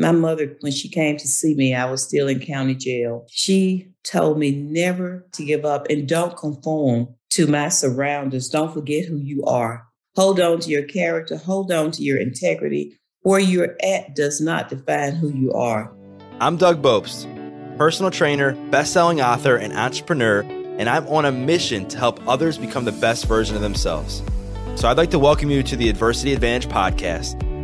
My mother, when she came to see me, I was still in county jail. She told me never to give up and don't conform to my surroundings. Don't forget who you are. Hold on to your character, hold on to your integrity. Where you're at does not define who you are. I'm Doug Bopst, personal trainer, best-selling author, and entrepreneur, and I'm on a mission to help others become the best version of themselves. So I'd like to welcome you to the Adversity Advantage podcast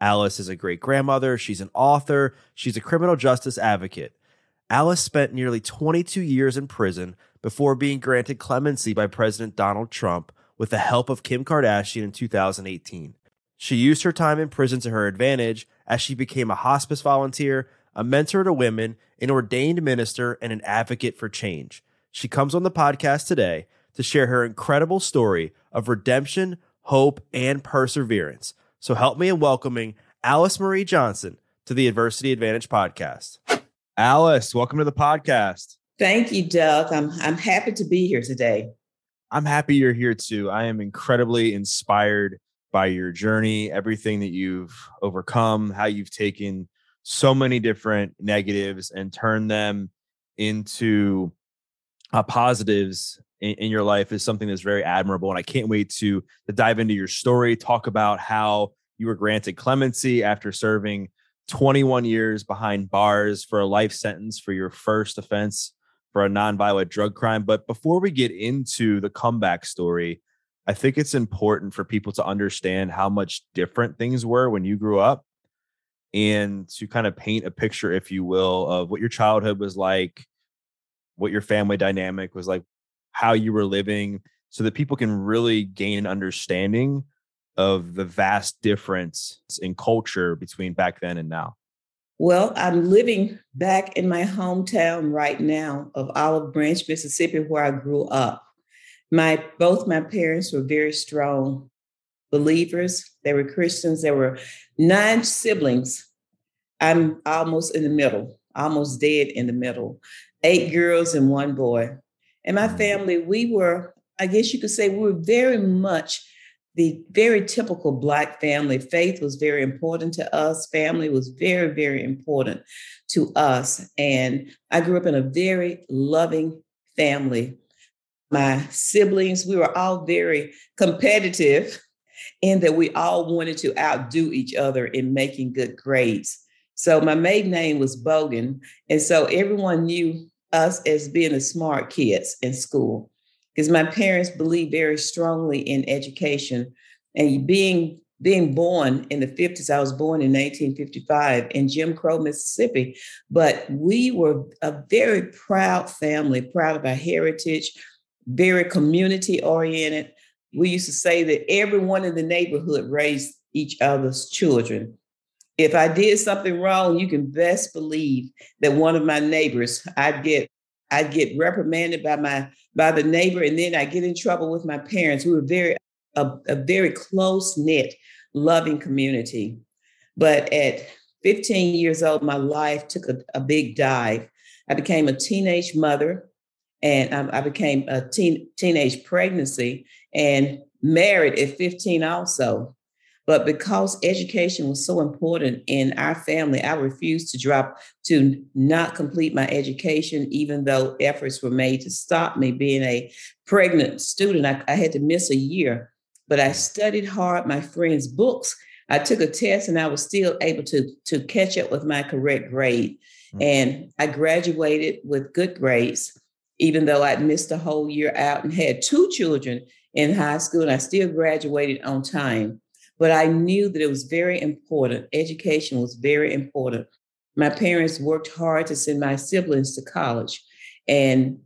Alice is a great grandmother. She's an author. She's a criminal justice advocate. Alice spent nearly 22 years in prison before being granted clemency by President Donald Trump with the help of Kim Kardashian in 2018. She used her time in prison to her advantage as she became a hospice volunteer, a mentor to women, an ordained minister, and an advocate for change. She comes on the podcast today to share her incredible story of redemption, hope, and perseverance. So help me in welcoming Alice Marie Johnson to the Adversity Advantage podcast. Alice, welcome to the podcast. Thank you, Doug. I'm I'm happy to be here today. I'm happy you're here too. I am incredibly inspired by your journey, everything that you've overcome, how you've taken so many different negatives and turned them into uh, positives in, in, your life is something that's very admirable. And I can't wait to, to dive into your story, talk about how you were granted clemency after serving 21 years behind bars for a life sentence for your first offense for a nonviolent drug crime. But before we get into the comeback story, I think it's important for people to understand how much different things were when you grew up and to kind of paint a picture, if you will, of what your childhood was like, what your family dynamic was like, how you were living, so that people can really gain an understanding of the vast difference in culture between back then and now? Well, I'm living back in my hometown right now of Olive Branch, Mississippi, where I grew up. My both my parents were very strong believers. They were Christians. There were nine siblings. I'm almost in the middle, almost dead in the middle. Eight girls and one boy. And my family, we were, I guess you could say, we were very much the very typical Black family. Faith was very important to us. Family was very, very important to us. And I grew up in a very loving family. My siblings, we were all very competitive in that we all wanted to outdo each other in making good grades. So my maiden name was Bogan. And so everyone knew us as being the smart kids in school. Because my parents believe very strongly in education and being being born in the 50s i was born in 1955 in jim crow mississippi but we were a very proud family proud of our heritage very community oriented. We used to say that everyone in the neighborhood raised each other's children if i did something wrong you can best believe that one of my neighbors i'd get i'd get reprimanded by my by the neighbor, and then I get in trouble with my parents. We were very a, a very close knit, loving community. But at 15 years old, my life took a, a big dive. I became a teenage mother, and I, I became a teen, teenage pregnancy, and married at 15 also. But because education was so important in our family, I refused to drop to not complete my education, even though efforts were made to stop me being a pregnant student. I, I had to miss a year, but I studied hard my friends' books. I took a test and I was still able to, to catch up with my correct grade. Mm-hmm. And I graduated with good grades, even though I'd missed a whole year out and had two children in high school, and I still graduated on time. But I knew that it was very important. Education was very important. My parents worked hard to send my siblings to college. And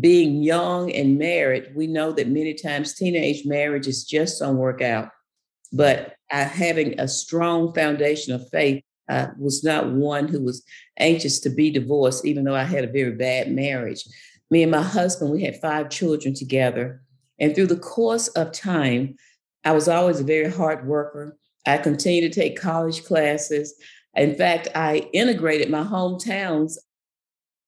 being young and married, we know that many times teenage marriages just don't work out. But having a strong foundation of faith I was not one who was anxious to be divorced, even though I had a very bad marriage. Me and my husband, we had five children together. And through the course of time, I was always a very hard worker. I continued to take college classes. In fact, I integrated my hometown's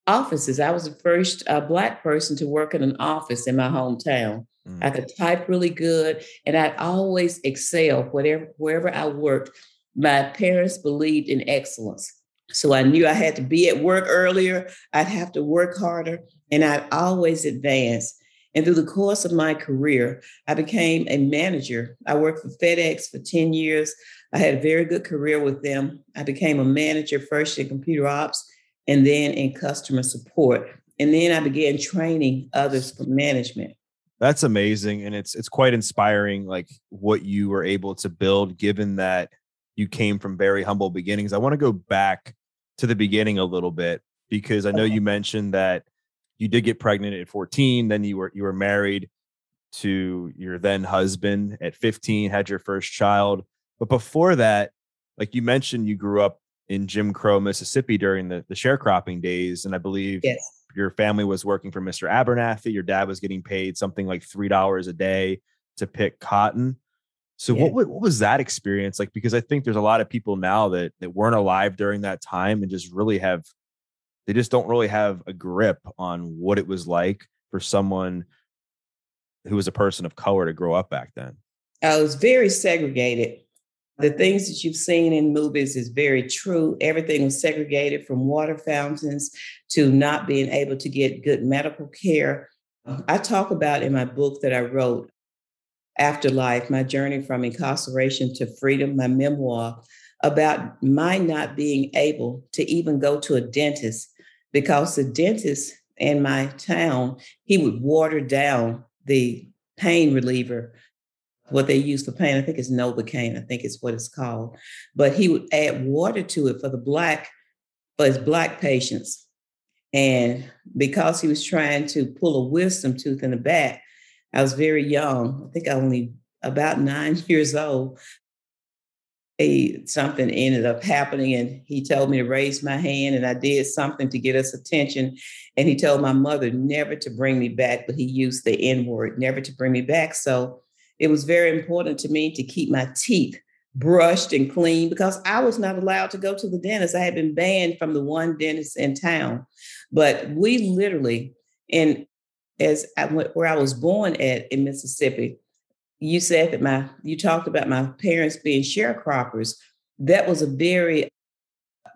offices. I was the first uh, Black person to work in an office in my hometown. Mm. I could type really good, and I'd always excel whatever wherever I worked. My parents believed in excellence. So I knew I had to be at work earlier, I'd have to work harder, and I'd always advance. And through the course of my career, I became a manager. I worked for FedEx for 10 years. I had a very good career with them. I became a manager first in computer ops and then in customer support. And then I began training others for management. That's amazing. And it's it's quite inspiring, like what you were able to build, given that you came from very humble beginnings. I want to go back to the beginning a little bit because I know you mentioned that you did get pregnant at 14, then you were you were married to your then husband at 15, had your first child. But before that, like you mentioned, you grew up in Jim Crow, Mississippi during the, the sharecropping days. And I believe yes. your family was working for Mr. Abernathy. Your dad was getting paid something like $3 a day to pick cotton. So yeah. what, what was that experience like? Because I think there's a lot of people now that, that weren't alive during that time and just really have, they just don't really have a grip on what it was like for someone who was a person of color to grow up back then. Oh, I was very segregated the things that you've seen in movies is very true. Everything was segregated from water fountains to not being able to get good medical care. I talk about in my book that I wrote, Afterlife, my journey from incarceration to freedom, my memoir, about my not being able to even go to a dentist because the dentist in my town, he would water down the pain reliever what they use for pain. I think it's Novocaine, I think it's what it's called. But he would add water to it for the black, for his black patients. And because he was trying to pull a wisdom tooth in the back, I was very young. I think I only about nine years old. He, something ended up happening and he told me to raise my hand and I did something to get us attention. And he told my mother never to bring me back, but he used the N word, never to bring me back. So it was very important to me to keep my teeth brushed and clean because I was not allowed to go to the dentist. I had been banned from the one dentist in town. But we literally, and as I went, where I was born at in Mississippi, you said that my you talked about my parents being sharecroppers. That was a very,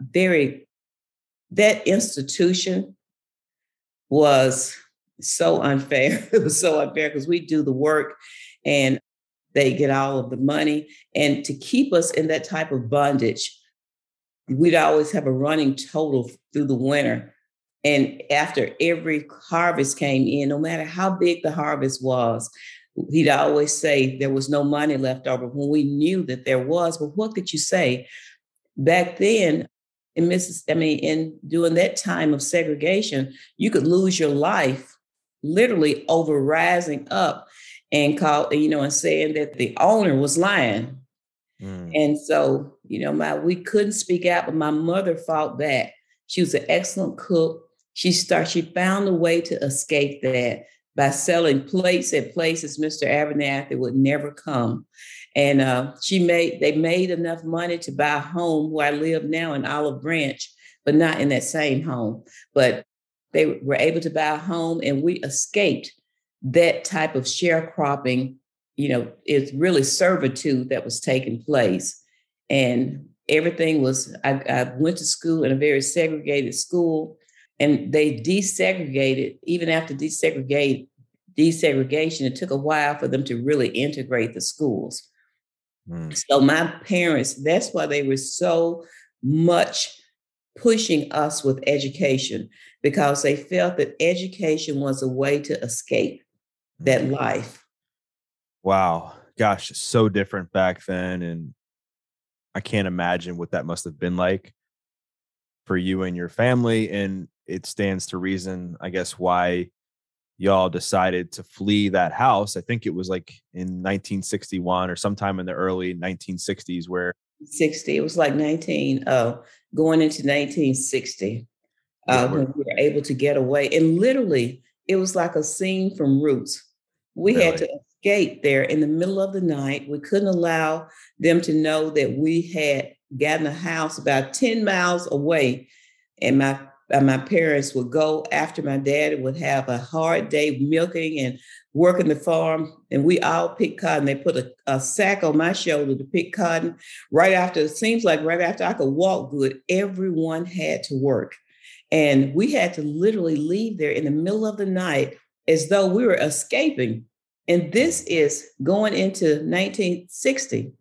very that institution was so unfair. it was so unfair because we do the work and they get all of the money. And to keep us in that type of bondage, we'd always have a running total through the winter. And after every harvest came in, no matter how big the harvest was, he'd always say there was no money left over when we knew that there was. But what could you say? Back then, in Mrs. I mean, in during that time of segregation, you could lose your life literally over rising up and called, you know, and saying that the owner was lying. Mm. And so, you know, my we couldn't speak out, but my mother fought back. She was an excellent cook. She started, she found a way to escape that by selling plates at places Mr. Abernathy would never come. And uh, she made, they made enough money to buy a home where I live now in Olive Branch, but not in that same home. But they were able to buy a home and we escaped that type of sharecropping, you know, it's really servitude that was taking place. And everything was, I, I went to school in a very segregated school and they desegregated, even after desegregate, desegregation, it took a while for them to really integrate the schools. Mm. So my parents, that's why they were so much pushing us with education because they felt that education was a way to escape that life. Wow. Gosh, so different back then. And I can't imagine what that must have been like for you and your family. And it stands to reason, I guess, why y'all decided to flee that house. I think it was like in 1961 or sometime in the early 1960s where 60. It was like 19, uh, going into 1960 uh, when we were able to get away. And literally, it was like a scene from Roots. We really? had to escape there in the middle of the night. We couldn't allow them to know that we had gotten a house about 10 miles away. And my and my parents would go after my dad would have a hard day milking and working the farm and we all pick cotton. They put a, a, sack on my shoulder to pick cotton. Right after it seems like right after i could walk good everyone had to work. And we had to literally leave there in the middle of the night as though we were escaping. And this is going into 1960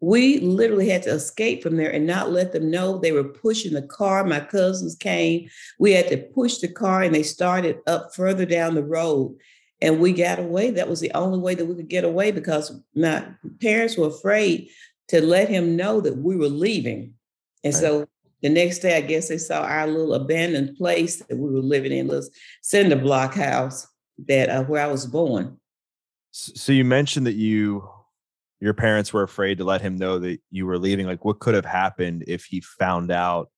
we literally had to escape from there and not let them know they were pushing the car. My cousins came. We had to push the car and they started up further down the road and we got away. That was the only way that we could get away because my parents were afraid to let him know that we were leaving. And right. so the next day, I guess they saw our little abandoned place that we were living in, little cinder block house that uh, where I was born. So you mentioned that you your parents were afraid to let him know that you were leaving like what could have happened if he found out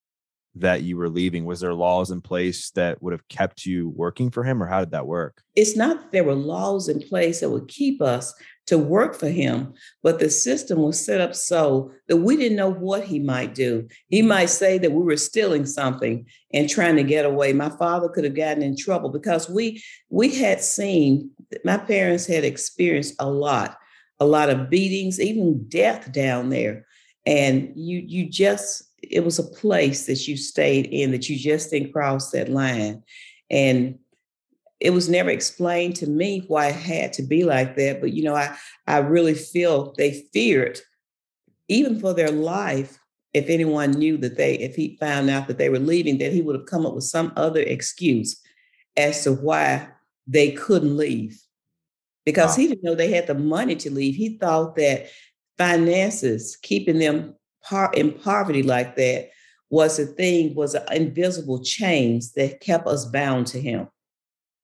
that you were leaving? Was there laws in place that would have kept you working for him or how did that work? It's not that there were laws in place that would keep us to work for him but the system was set up so that we didn't know what he might do. He mm. might say that we were stealing something and trying to get away. My father could have gotten in trouble because we we had seen my parents had experienced a lot a lot of beatings, even death down there. And you you just it was a place that you stayed in that you just didn't cross that line. And it was never explained to me why it had to be like that. But you know, I I really feel they feared, even for their life, if anyone knew that they, if he found out that they were leaving, that he would have come up with some other excuse as to why they couldn't leave because wow. he didn't know they had the money to leave. He thought that finances, keeping them in poverty like that, was a thing, was an invisible chains that kept us bound to him.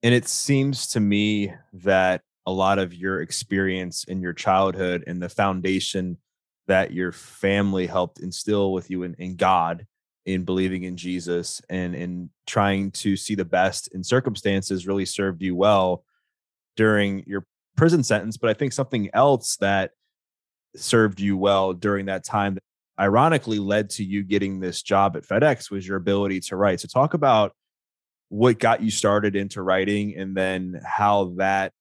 And it seems to me that a lot of your experience in your childhood and the foundation that your family helped instill with you in, in God, in believing in Jesus and in trying to see the best in circumstances really served you well during your prison sentence, but I think something else that served you well during that time that ironically led to you getting this job at FedEx was your ability to write. So talk about what got you started into writing and then how that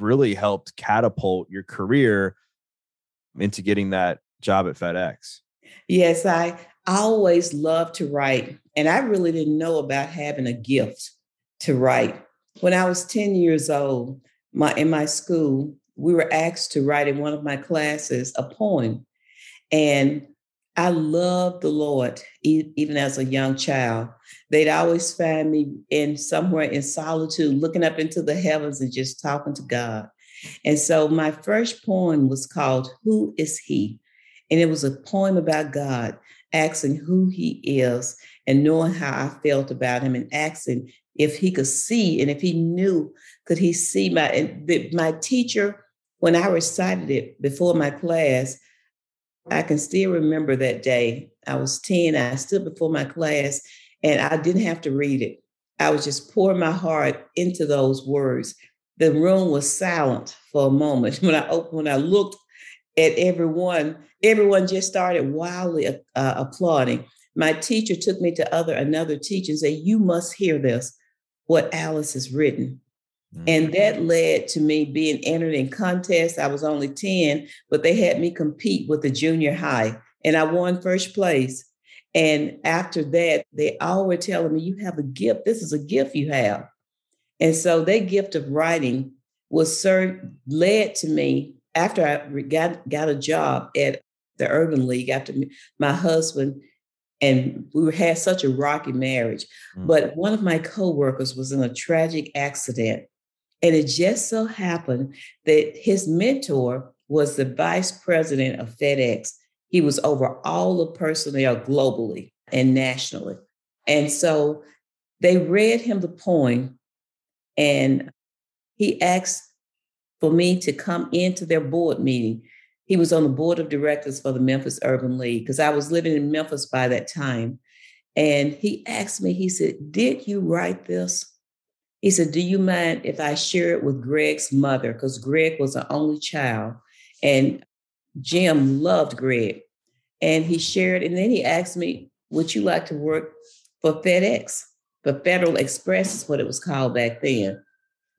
really helped catapult your career into getting that job at FedEx. Yes, I always loved to write and I really didn't know about having a gift to write. When I was 10 years old, my in my school, we were asked to write in one of my classes a poem. And I loved the Lord even as a young child. They'd always find me in somewhere in solitude, looking up into the heavens and just talking to God. And so my first poem was called Who is He? And it was a poem about God, asking who He is and knowing how I felt about Him and asking if he could see and if he knew, could he see my my teacher when I recited it before my class, I can still remember that day. I was 10, I stood before my class and I didn't have to read it. I was just pouring my heart into those words. The room was silent for a moment. When I opened, when I looked at everyone, everyone just started wildly uh, applauding. My teacher took me to other another teacher and said, "You must hear this what Alice has written. Mm-hmm. And that led to me being entered in contests. I was only 10, but they had me compete with the junior high, and I won first place. And after that, they all were telling me, You have a gift. This is a gift you have. And so that gift of writing was served, led to me after I got, got a job at the Urban League, after my husband and we had such a rocky marriage. Mm. But one of my coworkers was in a tragic accident. And it just so happened that his mentor was the vice president of FedEx. He was over all the personnel globally and nationally. And so they read him the poem, and he asked for me to come into their board meeting. He was on the board of directors for the Memphis Urban League because I was living in Memphis by that time. And he asked me, he said, Did you write this? He said, Do you mind if I share it with Greg's mother? Because Greg was an only child. And Jim loved Greg. And he shared, and then he asked me, Would you like to work for FedEx? For Federal Express is what it was called back then,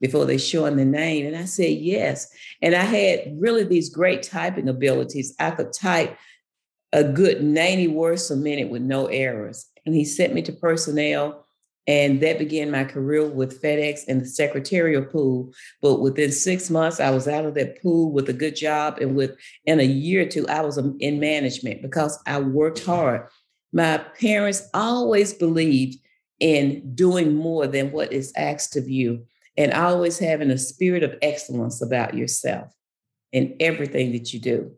before they showed the name. And I said, Yes. And I had really these great typing abilities. I could type a good 90 words a minute with no errors. And he sent me to personnel and that began my career with FedEx and the secretarial pool. But within six months, I was out of that pool with a good job. And with in a year or two, I was um, in management because I worked hard. My parents always believed in doing more than what is asked of you, and always having a spirit of excellence about yourself in everything that you do.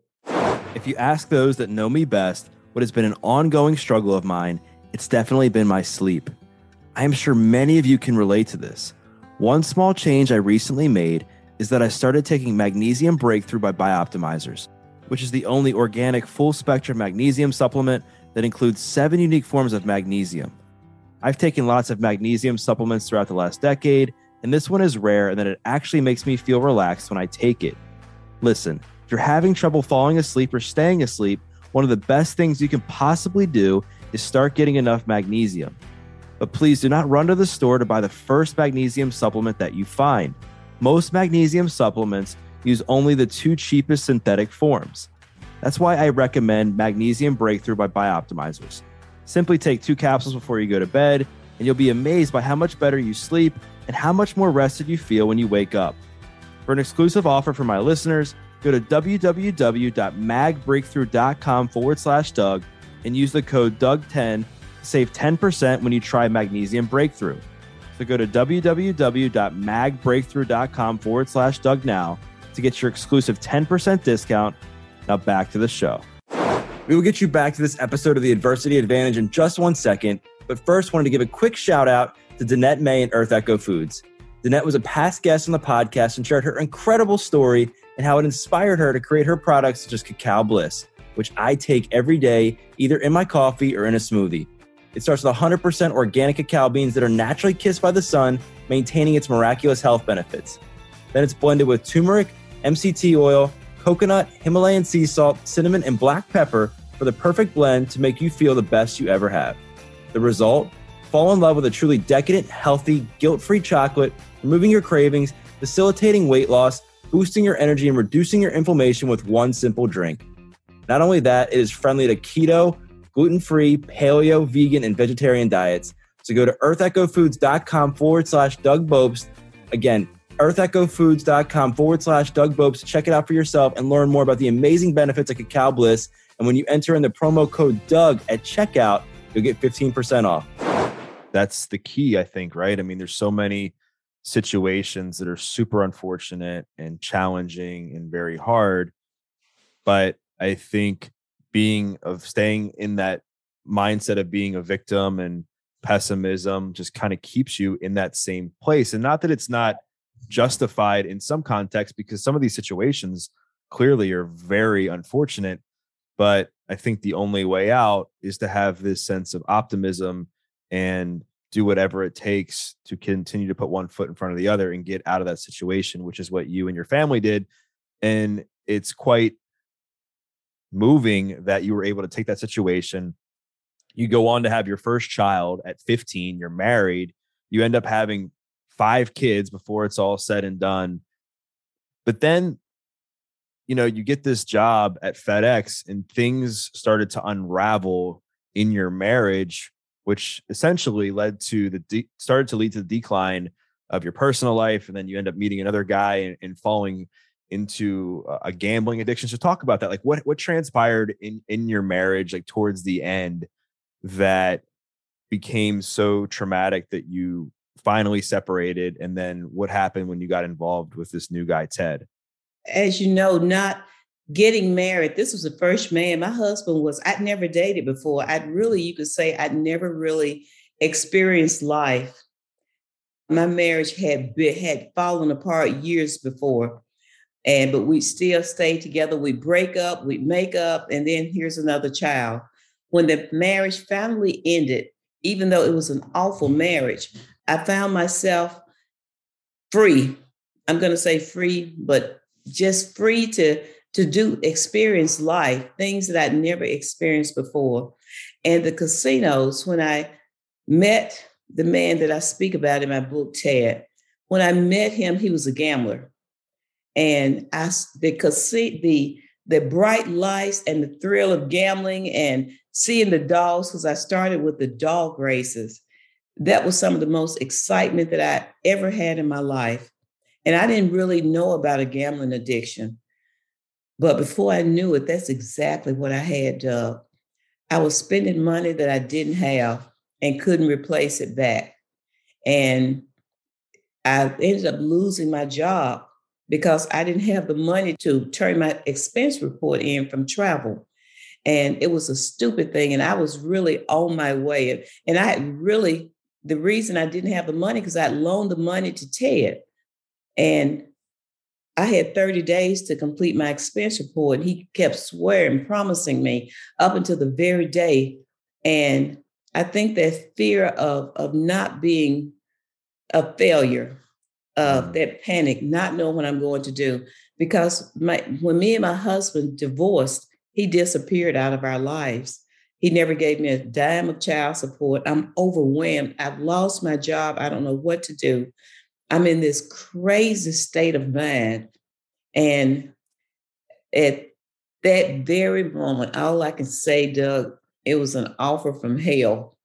If you ask those that know me best, what has been an ongoing struggle of mine, it's definitely been my sleep. I am sure many of you can relate to this. One small change I recently made is that I started taking Magnesium Breakthrough by Bioptimizers, which is the only organic full spectrum magnesium supplement that includes seven unique forms of magnesium. I've taken lots of magnesium supplements throughout the last decade, and this one is rare in that it actually makes me feel relaxed when I take it. Listen, if you're having trouble falling asleep or staying asleep, one of the best things you can possibly do is start getting enough magnesium. But please do not run to the store to buy the first magnesium supplement that you find. Most magnesium supplements use only the two cheapest synthetic forms. That's why I recommend Magnesium Breakthrough by Bioptimizers. Simply take two capsules before you go to bed, and you'll be amazed by how much better you sleep and how much more rested you feel when you wake up. For an exclusive offer for my listeners, go to www.magbreakthrough.com forward slash Doug and use the code Doug10 Save 10% when you try Magnesium Breakthrough. So go to www.magbreakthrough.com forward slash Doug now to get your exclusive 10% discount. Now back to the show. We will get you back to this episode of the Adversity Advantage in just one second, but first wanted to give a quick shout out to Danette May and Earth Echo Foods. Danette was a past guest on the podcast and shared her incredible story and how it inspired her to create her products such as Cacao Bliss, which I take every day, either in my coffee or in a smoothie. It starts with 100% organic cacao beans that are naturally kissed by the sun, maintaining its miraculous health benefits. Then it's blended with turmeric, MCT oil, coconut, Himalayan sea salt, cinnamon, and black pepper for the perfect blend to make you feel the best you ever have. The result? Fall in love with a truly decadent, healthy, guilt free chocolate, removing your cravings, facilitating weight loss, boosting your energy, and reducing your inflammation with one simple drink. Not only that, it is friendly to keto, gluten free, paleo, vegan, and vegetarian diets. So go to earthechofoods.com forward slash Doug Bopst. Again, earthechofoods.com forward slash Doug Bopst. Check it out for yourself and learn more about the amazing benefits of Cacao Bliss. And when you enter in the promo code Doug at checkout, you'll get 15% off. That's the key, I think, right? I mean, there's so many situations that are super unfortunate and challenging and very hard. But I think being of staying in that mindset of being a victim and pessimism just kind of keeps you in that same place and not that it's not justified in some context because some of these situations clearly are very unfortunate but i think the only way out is to have this sense of optimism and do whatever it takes to continue to put one foot in front of the other and get out of that situation which is what you and your family did and it's quite moving that you were able to take that situation. You go on to have your first child at 15, you're married, you end up having five kids before it's all said and done. But then, you know, you get this job at FedEx and things started to unravel in your marriage, which essentially led to the de- started to lead to the decline of your personal life. And then you end up meeting another guy and, and falling into a gambling addiction. So talk about that. Like what what transpired in in your marriage like towards the end that became so traumatic that you finally separated and then what happened when you got involved with this new guy Ted? As you know, not getting married, this was the first man. My husband was I'd never dated before. I'd really you could say I'd never really experienced life. My marriage had been, had fallen apart years before And but we still stay together. We break up, we make up, and then here's another child. When the marriage finally ended, even though it was an awful marriage, I found myself free. I'm going to say free, but just free to to do experience life, things that I'd never experienced before. And the casinos, when I met the man that I speak about in my book, Ted, when I met him, he was a gambler. And I see the the bright lights and the thrill of gambling and seeing the dogs, because I started with the dog races. That was some of the most excitement that I ever had in my life. And I didn't really know about a gambling addiction. But before I knew it, that's exactly what I had. I was spending money that I didn't have and couldn't replace it back. And I ended up losing my job because I didn't have the money to turn my expense report in from travel. And it was a stupid thing. And I was really on my way. And I had really, the reason I didn't have the money because I loaned the money to Ted. And I had 30 days to complete my expense report. And He kept swearing, promising me up until the very day. And I think that fear of, of not being a failure, of mm. that panic, not knowing what I'm going to do. Because my when me and my husband divorced, he disappeared out of our lives. He never gave me a dime of child support. I'm overwhelmed. I've lost my job. I don't know what to do. I'm in this crazy state of mind. And at that very moment, all I can say, Doug, it was an offer from hell.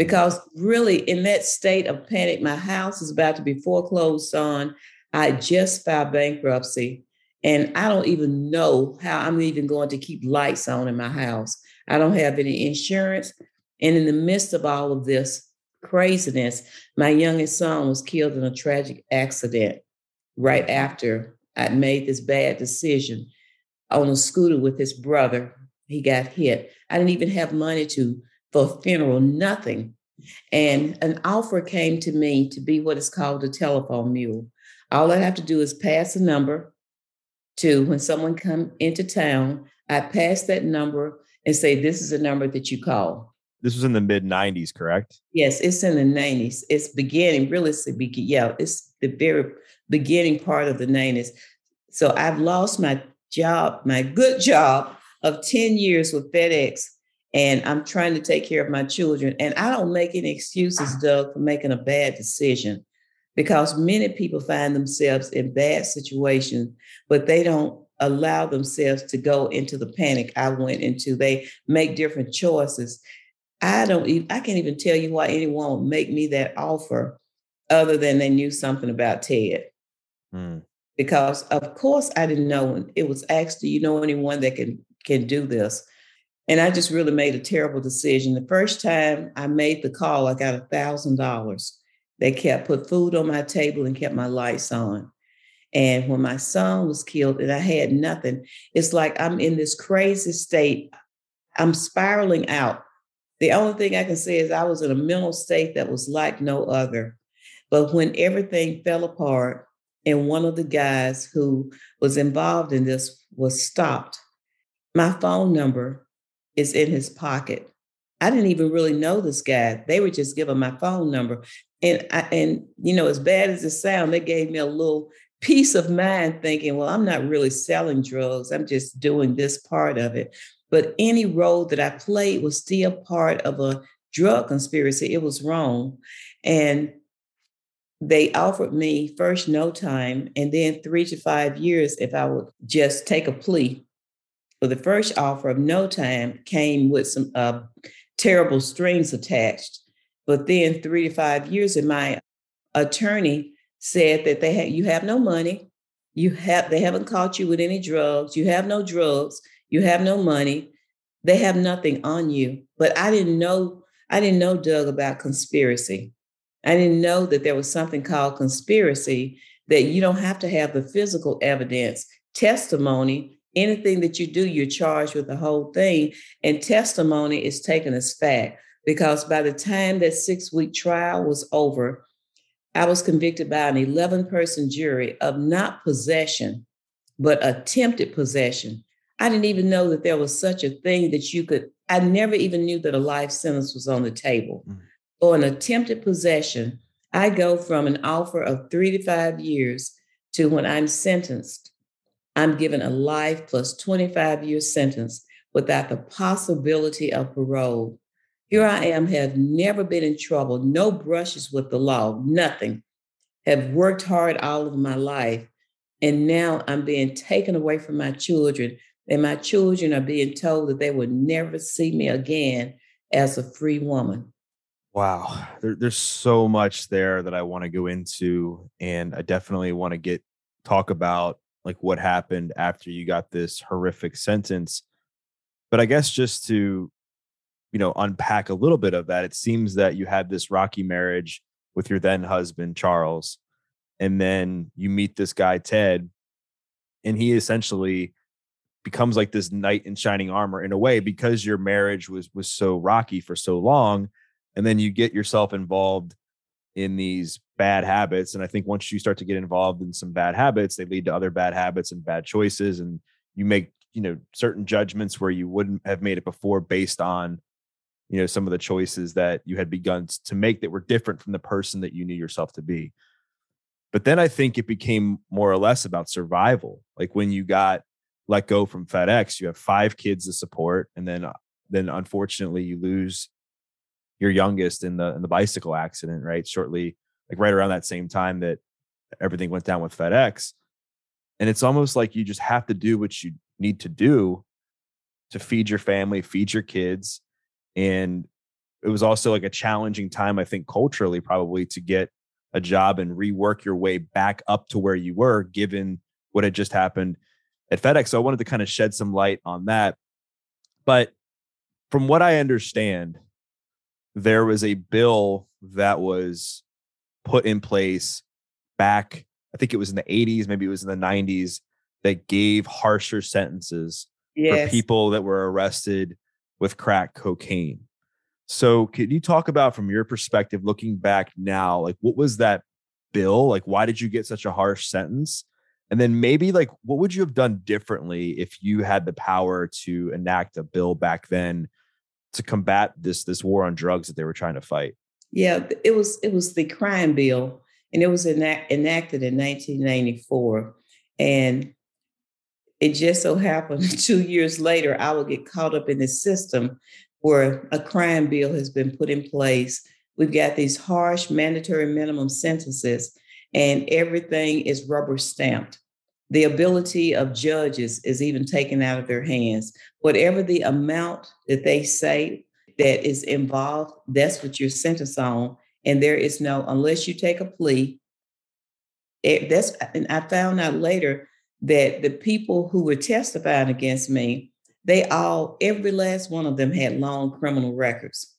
Because really, in that state of panic, my house is about to be foreclosed on. I just filed bankruptcy, and I don't even know how I'm even going to keep lights on in my house. I don't have any insurance. And in the midst of all of this, craziness, my youngest son was killed in a tragic accident right after I made this bad decision on a scooter with his brother. He got hit. I didn't even have money to for a funeral, nothing. And an offer came to me to be what is called a telephone mule. All I have to do is pass a number to when someone come into town. I pass that number and say, "This is a number that you call." This was in the mid 90s, correct? Yes, it's in the 90s. It's beginning, really, it's the yeah, it's the very beginning part of the 90s. So I've lost my job, my good job of 10 years with FedEx, and I'm trying to take care of my children. And I don't make any excuses, Doug, for making a bad decision because many people find themselves in bad situations, but they don't allow themselves to go into the panic I went into. They make different choices. I don't even, I can't even tell you why anyone would make me that offer other than they knew something about Ted. Mm. Because of course I didn't know it was asked, do you know anyone that can can do this? And I just really made a terrible decision. The first time I made the call, I got a thousand dollars. They kept put food on my table and kept my lights on. And when my son was killed and I had nothing, it's like I'm in this crazy state. I'm spiraling out the only thing I can say is I was in a mental state that was like no other. But when everything fell apart, and one of the guys who was involved in this was stopped, my phone number is in his pocket. I didn't even really know this guy. They were just giving my phone number. And I, and you know, as bad as it sounds, they gave me a little peace of mind thinking, well, I'm not really selling drugs. I'm just doing this part of it. But any role that I played was still part of a drug conspiracy. It was wrong. And they offered me first no time and then three to five years if I would just take a plea. But the first offer of no time came with some uh, terrible strings attached. But then three to five years, and my attorney said that they had you have no money, you have they haven't caught you with any drugs, you have no drugs, you have no money. They have nothing on you. But I didn't know, I didn't know, Doug, about conspiracy. I didn't know that there was something called conspiracy that you don't have to have the physical evidence, testimony, anything that you do, you're charged with the whole thing. And testimony is taken as fact because by the time that six week trial was over, I was convicted by an 11 person jury of not possession but attempted possession. I didn't even know that there was such a thing that you could, I never even knew that a life sentence was on the table. Mm. Or an attempted possession, I go from an offer of three to five years to when I'm sentenced, I'm given a life plus 25 year sentence without the possibility of parole. Here I am, have never been in trouble, no brushes with the law, nothing. Have worked hard all of my life. And now I'm being taken away from my children and my children are being told that they will never see me again as a free woman. Wow. There, there's so much there that I want to go into. And I definitely want to get talk about like what happened after you got this horrific sentence. But I guess just to, you know, unpack a little bit of that, it seems that you had this rocky marriage with your then husband, Charles. And then you meet this guy, Ted, and he essentially becomes like this knight in shining armor in a way because your marriage was was so rocky for so long and then you get yourself involved in these bad habits and i think once you start to get involved in some bad habits they lead to other bad habits and bad choices and you make you know certain judgments where you wouldn't have made it before based on you know some of the choices that you had begun to make that were different from the person that you knew yourself to be. But then i think it became more or less about survival. Like when you got let go from FedEx, you have five kids to support, and then uh, then unfortunately you lose your youngest in the in the bicycle accident, right? Shortly, like right around that same time that everything went down with FedEx. And it's almost like you just have to do what you need to do to feed your family, feed your kids. And it was also like a challenging time, I think, culturally, probably to get a job and rework your way back up to where you were, given what had just happened at FedEx. So I wanted to kind of shed some light on that. But from what I understand, there was a bill that was put in place back, I think it was in the 80s, maybe it was in the 90s, that gave harsher sentences yes. for people that were arrested with crack cocaine. So, can you talk about from your perspective, looking back now, like what was that bill? Like, why did you get such a harsh sentence? And then maybe like what would you have done differently if you had the power to enact a bill back then to combat this this war on drugs that they were trying to fight? Yeah, it was it was the crime bill and it was enact, enacted in 1994 and it just so happened 2 years later I would get caught up in the system where a crime bill has been put in place. We've got these harsh mandatory minimum sentences and everything is rubber stamped. The ability of judges is even taken out of their hands. Whatever the amount that they say that is involved, that's what you're sentenced on. And there is no, unless you take a plea, it, that's, and I found out later that the people who were testifying against me, they all, every last one of them had long criminal records.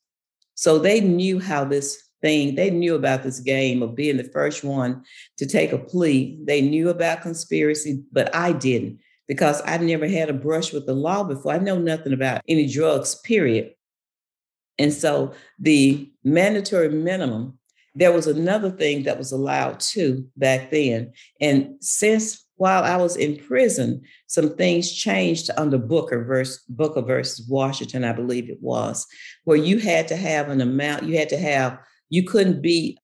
So they knew how this thing. They knew about this game of being the first one to take a plea. They knew about conspiracy, but I didn't because I never had a brush with the law before. I know nothing about any drugs, period. And so the mandatory minimum, there was another thing that was allowed too back then. And since while I was in prison, some things changed under Booker versus Booker versus Washington, I believe it was, where you had to have an amount, you had to have you couldn't be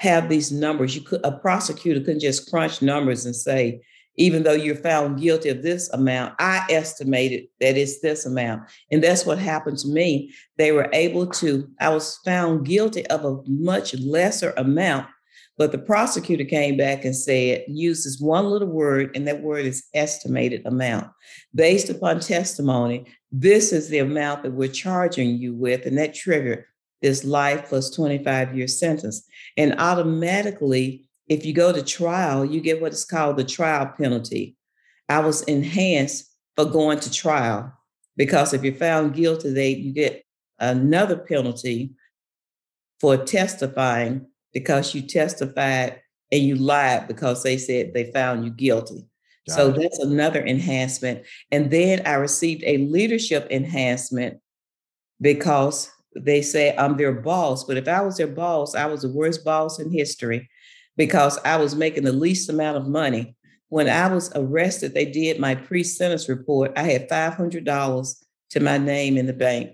have these numbers. You could a prosecutor couldn't just crunch numbers and say, even though you're found guilty of this amount, I estimated that it's this amount. And that's what happened to me. They were able to, I was found guilty of a much lesser amount, but the prosecutor came back and said, use this one little word, and that word is estimated amount. Based upon testimony, this is the amount that we're charging you with, and that triggered this life plus 25 year sentence. And automatically, if you go to trial, you get what is called the trial penalty. I was enhanced for going to trial because if you're found guilty, they you get another penalty for testifying because you testified and you lied because they said they found you guilty. Got so it. that's another enhancement. And then I received a leadership enhancement because they say I'm their boss, but if I was their boss, I was the worst boss in history because I was making the least amount of money when I was arrested, they did my pre sentence report. I had $500 to my name in the bank,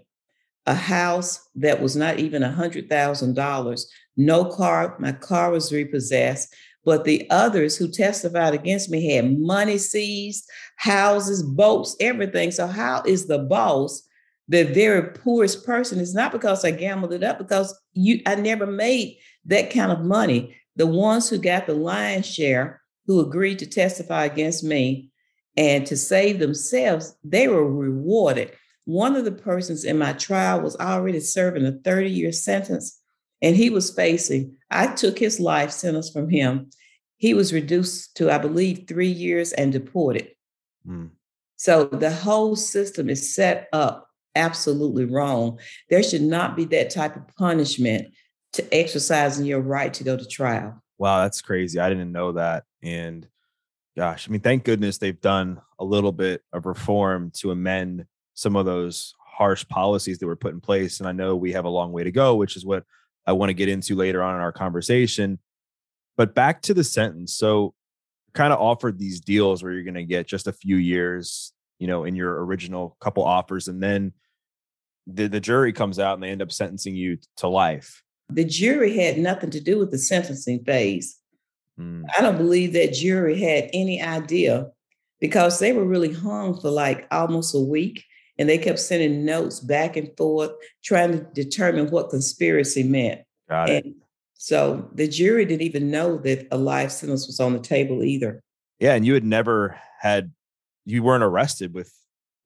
a house that was not even $100,000, no car. My car was repossessed. But the others who testified against me had money seized, houses, boats, everything. So, how is the boss the very poorest person? It's not because I gambled it up, because you I never made that kind of money. The ones who got the lion's share, who agreed to testify against me and to save themselves, they were rewarded. One of the persons in my trial was already serving a 30 year sentence and he was facing, I took his life sentence from him. He was reduced to, I believe, three years and deported. Mm. So the whole system is set up absolutely wrong. There should not be that type of punishment to exercising your right to go to trial. Wow, that's crazy. I didn't know that. And gosh, I mean, thank goodness they've done a little bit of reform to amend some of those harsh policies that were put in place. And I know we have a long way to go, which is what I want to get into later on in our conversation. But back to the sentence. So, kind of offered these deals where you're going to get just a few years, you know, in your original couple offers. And then the, the jury comes out and they end up sentencing you to life. The jury had nothing to do with the sentencing phase. Mm. I don't believe that jury had any idea because they were really hung for like almost a week and they kept sending notes back and forth trying to determine what conspiracy meant. Got it. And so the jury didn't even know that a life sentence was on the table either. Yeah, and you had never had you weren't arrested with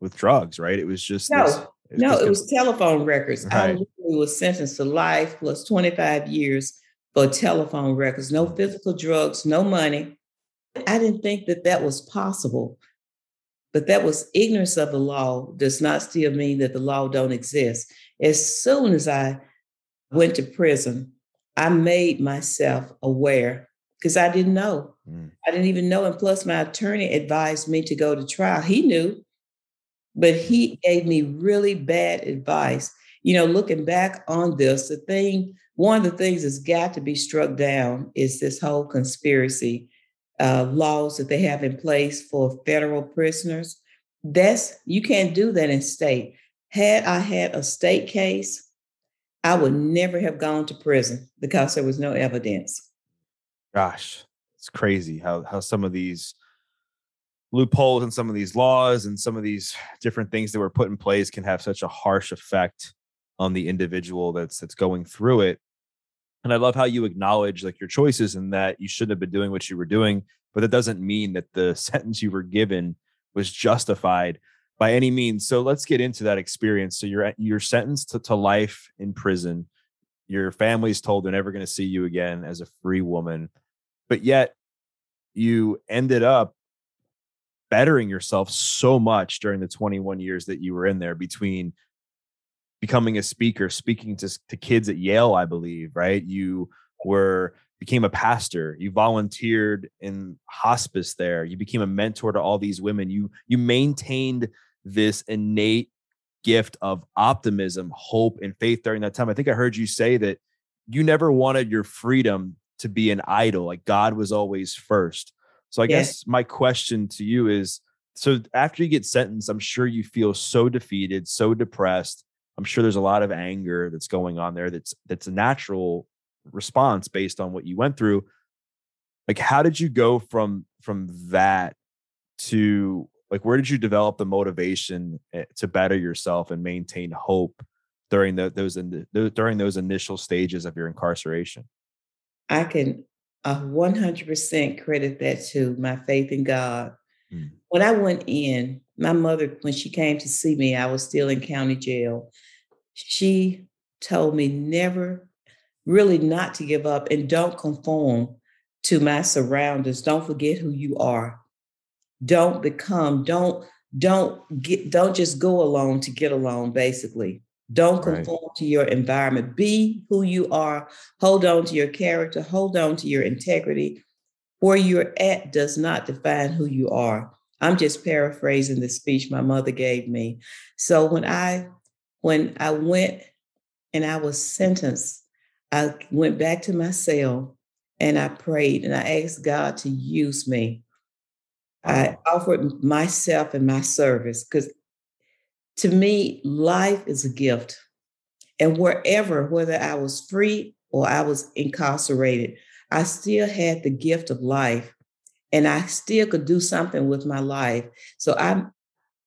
with drugs, right? It was just no, this, it was no, it was telephone records. Right. I was sentenced to life plus 25 years for telephone records, no physical drugs, no money. I didn't think that that was possible. But that was ignorance of the law does not still mean that the law don't exist. As soon as I went to prison, I made myself aware because I didn't know. Mm. I didn't even know. And plus, my attorney advised me to go to trial. He knew, but he gave me really bad advice. You know, looking back on this, the thing, one of the things that's got to be struck down is this whole conspiracy uh, laws that they have in place for federal prisoners. That's you can't do that in state. Had I had a state case, I would never have gone to prison because there was no evidence. Gosh, it's crazy how how some of these loopholes and some of these laws and some of these different things that were put in place can have such a harsh effect on the individual that's that's going through it and I love how you acknowledge like your choices and that you shouldn't have been doing what you were doing, but that doesn't mean that the sentence you were given was justified by any means. So let's get into that experience. So you're you're sentenced to, to life in prison. Your family's told they're never going to see you again as a free woman, but yet you ended up bettering yourself so much during the 21 years that you were in there between becoming a speaker, speaking to, to kids at Yale, I believe, right? You were became a pastor. You volunteered in hospice there. You became a mentor to all these women. You you maintained this innate gift of optimism hope and faith during that time. I think i heard you say that you never wanted your freedom to be an idol like god was always first so i yeah. guess my question to you is so after you get sentenced i'm sure you feel so defeated so depressed I'm sure there's a lot of anger that's going on there that's that's a natural response based on what you went through. Like how did you go from from that to like where did you develop the motivation eh, to better yourself and maintain hope during the, those in the, during those initial stages of your incarceration? I can uh, 100% credit that to my faith in God. Mm. When I went in, my mother, when she came to see me, I was still in county jail she told me never really not to give up and don't conform to my surroundings. Don't forget who you are. Don't become, don't, don't get, don't just go along to get along, basically. Don't conform right. to your environment. Be who you are. Hold on to your character. Hold on to your integrity. Where you're at does not define who you are. I'm just paraphrasing the speech my mother gave me. So when I when I went and I was sentenced, I went back to my cell and I prayed and I asked God to use me. I offered myself and my service because to me, life is a gift. And wherever, whether I was free or I was incarcerated, I still had the gift of life and I still could do something with my life. So I,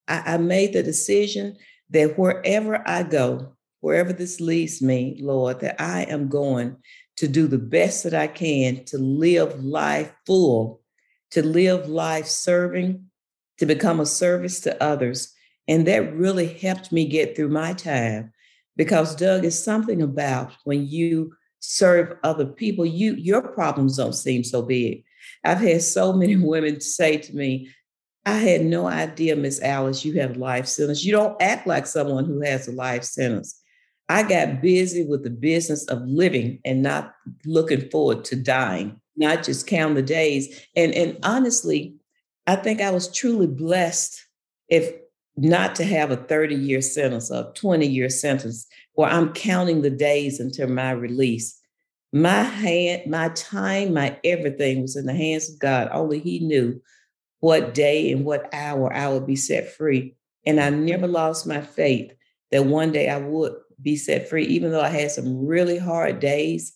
I, I made the decision that wherever I go, wherever this leads me, Lord, that I am going to do the best that I can to live life full, to live life serving, to become a service to others. And that really helped me get through my time because Doug is something about when you serve other people, you your problems don't seem so big. I've had so many women say to me, I had no idea, Miss Alice, you have a life sentence. You don't act like someone who has a life sentence. I got busy with the business of living and not looking forward to dying, not just count the days. And, and honestly, I think I was truly blessed if not to have a 30 year sentence or 20 year sentence where I'm counting the days until my release. My hand, my time, my everything was in the hands of God. Only He knew what day and what hour I would be set free. And I never lost my faith that one day I would be set free, even though I had some really hard days.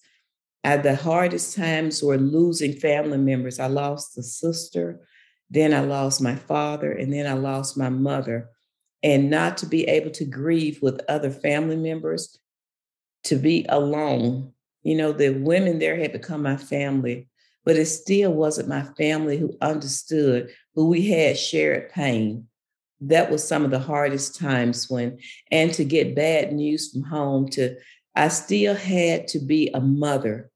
At the hardest times were losing family members. I lost a sister, then I lost my father, and then I lost my mother. And not to be able to grieve with other family members, to be alone. You know, the women there had become my family, but it still wasn't my family who understood, who we had shared pain that was some of the hardest times when and to get bad news from home to i still had to be a mother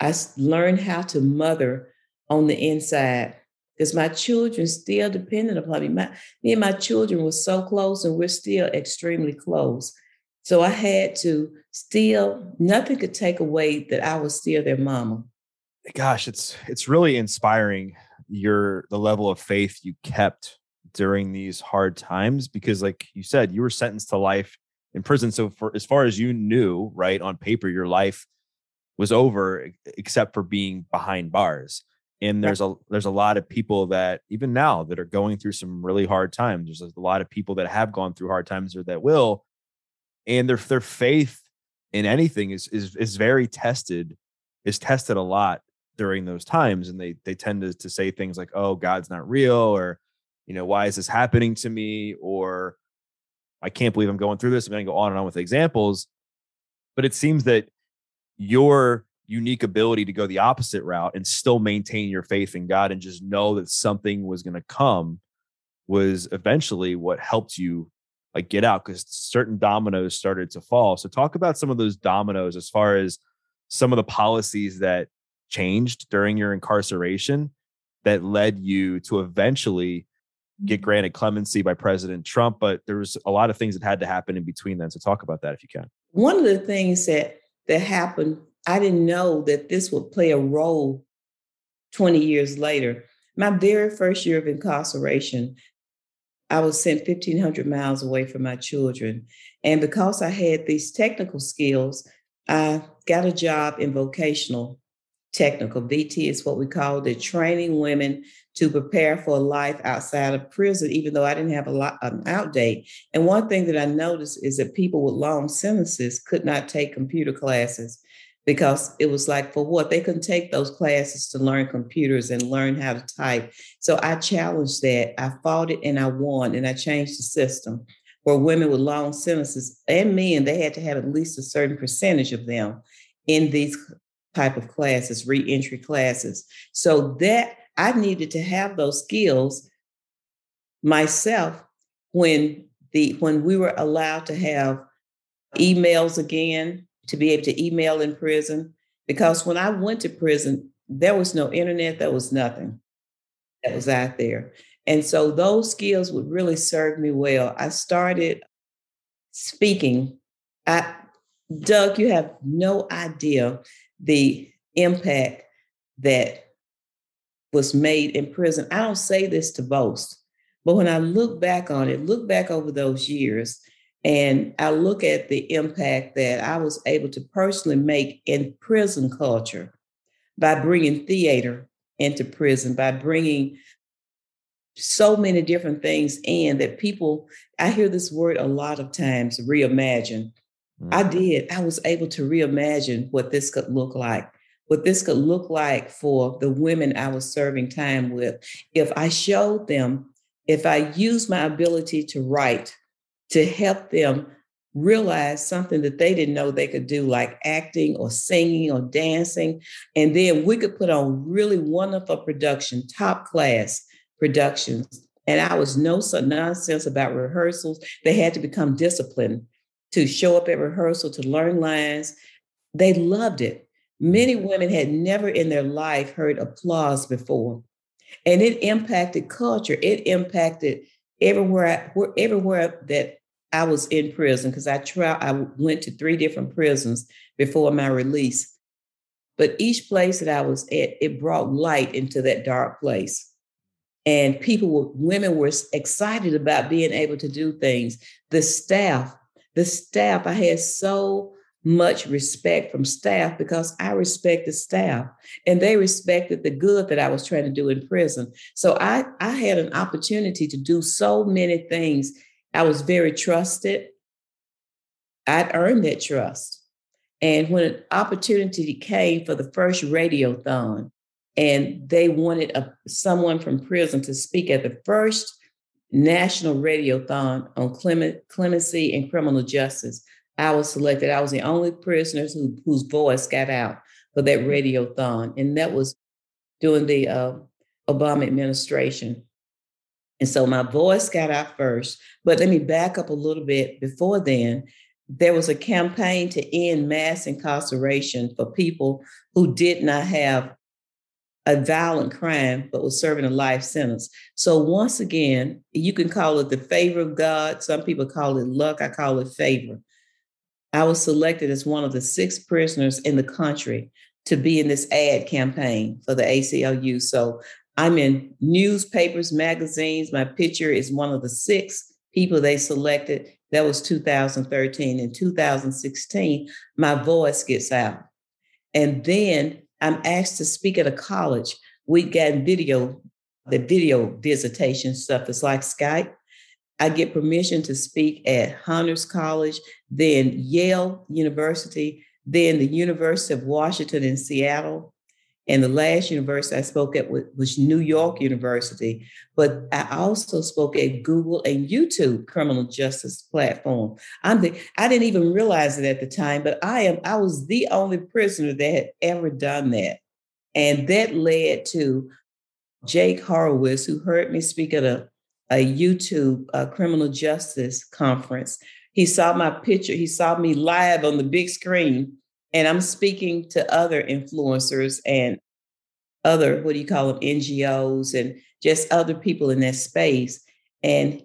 i learned how to mother on the inside because my children still depended upon me. My, me and my children were so close and we're still extremely close. So i had to still nothing could take away that i was still their mama. Gosh it's it's really inspiring your the level of faith you kept during these hard times because like you said you were sentenced to life in prison. So for as far as you knew right on paper your life was over except for being behind bars and there's a there's a lot of people that even now that are going through some really hard times there's a lot of people that have gone through hard times or that will and their their faith in anything is is is very tested is tested a lot during those times and they they tend to, to say things like oh god's not real or you know, why is this happening to me? Or I can't believe I'm going through this. I'm going to go on and on with examples. But it seems that your unique ability to go the opposite route and still maintain your faith in God and just know that something was going to come was eventually what helped you like get out because certain dominoes started to fall. So talk about some of those dominoes as far as some of the policies that changed during your incarceration that led you to eventually get mm-hmm. granted clemency by President Trump, but there was a lot of things that had to happen in between then. So talk about that if you can. One of the things that that happened, I didn't know that this would play a role 20 years later. My very first year of incarceration, I was sent 1,500 miles away from my children. And because I had these technical skills, I got a job in vocational technical. VT is what we call it, training women to prepare for a life outside of prison, even though I didn't have a lot an out date. And one thing that I noticed is that people with long sentences could not take computer classes because it was like for what they couldn't take those classes to learn computers and learn how to type. So I challenged that. I fought it and I won, and I changed the system where women with long sentences and men they had to have at least a certain percentage of them in these type of classes, reentry classes. So that I needed to have those skills myself when the when we were allowed to have emails again to be able to email in prison because when I went to prison there was no internet there was nothing that was out there. And so those skills would really serve me well. I started speaking. I Doug you have no idea the impact that was made in prison. I don't say this to boast, but when I look back on it, look back over those years, and I look at the impact that I was able to personally make in prison culture by bringing theater into prison, by bringing so many different things in that people, I hear this word a lot of times reimagine. Mm-hmm. I did. I was able to reimagine what this could look like, what this could look like for the women I was serving time with. If I showed them, if I used my ability to write to help them realize something that they didn't know they could do, like acting or singing or dancing. And then we could put on really wonderful production, top class productions. And I was no nonsense about rehearsals. They had to become disciplined to show up at rehearsal, to learn lines. They loved it. Many mm-hmm. women had never in their life heard applause before. And it impacted culture. It impacted everywhere, everywhere that I was in prison because I tried, I went to three different prisons before my release. But each place that I was at, it brought light into that dark place. And people were, women were excited about being able to do things. The staff, the staff, I had so much respect from staff because I respected staff and they respected the good that I was trying to do in prison. So I, I had an opportunity to do so many things I was very trusted. I'd earned that trust. And when an opportunity came for the first radiothon, and they wanted a, someone from prison to speak at the first national radiothon on clemency and criminal justice, I was selected. I was the only prisoner who, whose voice got out for that radiothon, and that was during the uh, Obama administration. And so my voice got out first. But let me back up a little bit. Before then, there was a campaign to end mass incarceration for people who did not have a violent crime but was serving a life sentence. So once again, you can call it the favor of God. Some people call it luck. I call it favor. I was selected as one of the six prisoners in the country to be in this ad campaign for the ACLU. So I'm in newspapers, magazines. My picture is one of the six people they selected. That was 2013. In 2016, my voice gets out. And then I'm asked to speak at a college. We've got video, the video visitation stuff. It's like Skype. I get permission to speak at Hunter's College, then Yale University, then the University of Washington in Seattle, and the last university I spoke at was New York University, but I also spoke at Google and YouTube criminal justice platform. I'm the, I didn't even realize it at the time, but I am I was the only prisoner that had ever done that. And that led to Jake Horowitz, who heard me speak at a, a YouTube uh, criminal justice conference. He saw my picture, he saw me live on the big screen and I'm speaking to other influencers and other, what do you call them, NGOs and just other people in that space. And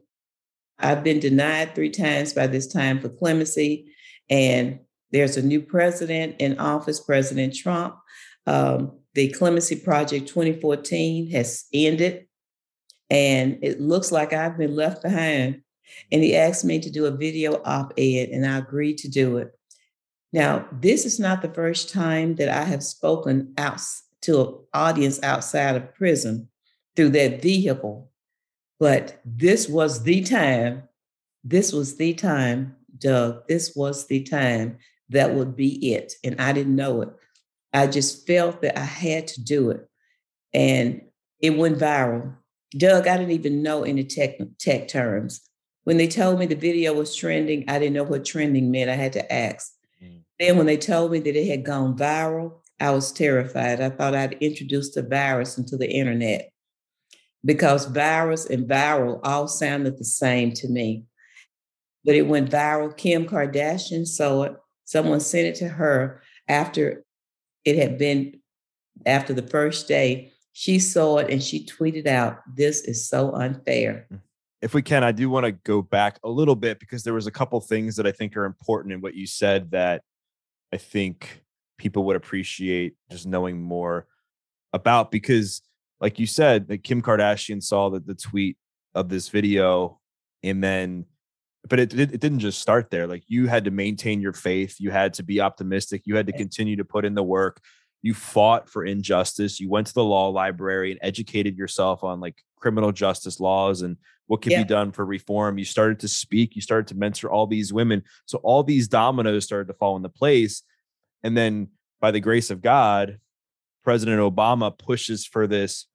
I've been denied three times by this time for clemency. And there's a new president in office, President Trump. Um, the Clemency Project 2014 has ended. And it looks like I've been left behind. And he asked me to do a video op ed, and I agreed to do it. Now, this is not the first time that I have spoken out to an audience outside of prison through that vehicle, but this was the time. This was the time, Doug. This was the time that would be it. And I didn't know it. I just felt that I had to do it. And it went viral. Doug, I didn't even know any tech, tech terms. When they told me the video was trending, I didn't know what trending meant. I had to ask. Then when they told me that it had gone viral, I was terrified. I thought I'd introduced a virus into the internet because virus and viral all sounded the same to me. But it went viral. Kim Kardashian saw it. Someone sent it to her after it had been after the first day. She saw it and she tweeted out, This is so unfair. Mm. If we can, I do want to go back a little bit because there was a couple things that I think are important in what you said that I think people would appreciate just knowing more about because like you said that Kim Kardashian saw the, the tweet of this video and then but it, it didn't just start there like you had to maintain your faith you had to be optimistic you had to continue to put in the work you fought for injustice. You went to the law library and educated yourself on like criminal justice laws and what can yeah. be done for reform. You started to speak, you started to mentor all these women. So all these dominoes started to fall into place. And then by the grace of God, President Obama pushes for this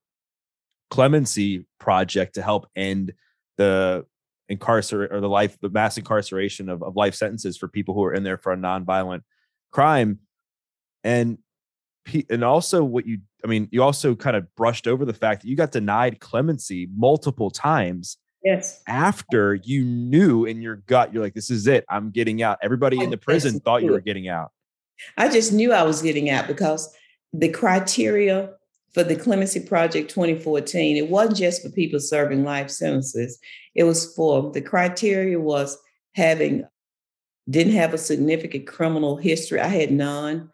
clemency project to help end the incarcerate or the life, the mass incarceration of, of life sentences for people who are in there for a nonviolent crime. And and also what you I mean, you also kind of brushed over the fact that you got denied clemency multiple times. Yes. After you knew in your gut, you're like, this is it. I'm getting out. Everybody in the prison thought you were getting out. I just knew I was getting out because the criteria for the Clemency Project 2014, it wasn't just for people serving life sentences. It was for the criteria was having didn't have a significant criminal history. I had none.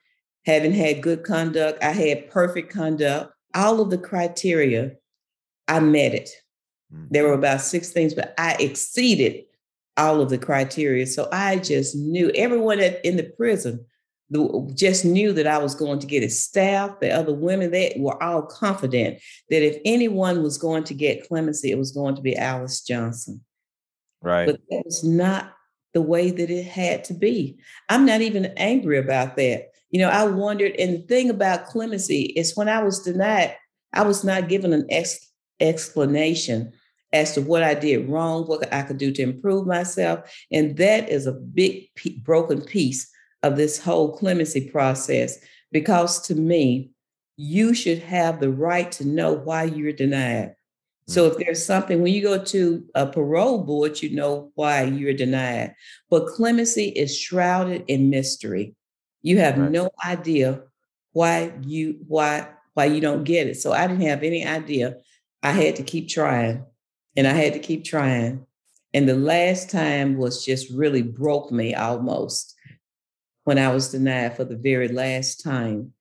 Having had good conduct, I had perfect conduct. All of the criteria, I met it. Mm. There were about six things, but I exceeded all of the criteria. So I just knew everyone at, in the prison the, just knew that I was going to get it. Staff, the other women, they were all confident that if anyone was going to get clemency, it was going to be Alice Johnson. Right. But that was not the way that it had to be. I'm not even angry about that. You know, I wondered, and the thing about clemency is when I was denied, I was not given an ex- explanation as to what I did wrong, what I could do to improve myself. And that is a big p- broken piece of this whole clemency process because to me, you should have the right to know why you're denied. So mm. if there's something when you go to a parole board, you know why you're denied. But clemency is shrouded in mystery. You have right. no idea why you why why you don't get it. So I didn't have any idea. I had to keep trying and I had to keep trying. And the last time was just really broke me almost when I was denied for the very last time.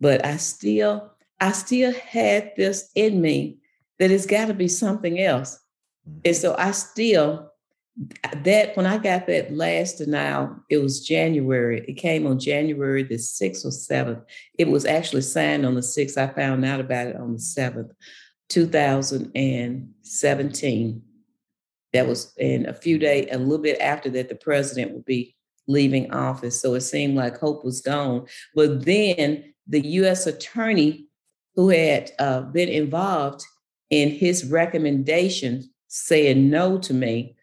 But I still, I still had this in me that it's got to be something else. And mm-hmm. so I still, that when I got that last denial, it was January. It came on January the 6th or 7th. It was actually signed on the 6th. I found out about it on the 7th, 2017. That was in a few days, a little bit after that, the president would be leaving office. So it seemed like hope was gone. But then the U.S. attorney who had uh, been involved in his recommendation saying no to me,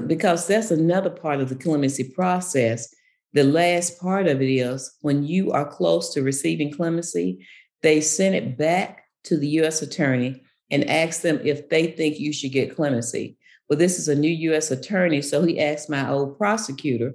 because that's another part of the clemency process. The last part of it is when you are close to receiving clemency, they send it back to the U.S. attorney and ask them if they think you should get clemency. Well, this is a new U.S. attorney, so he asked my old prosecutor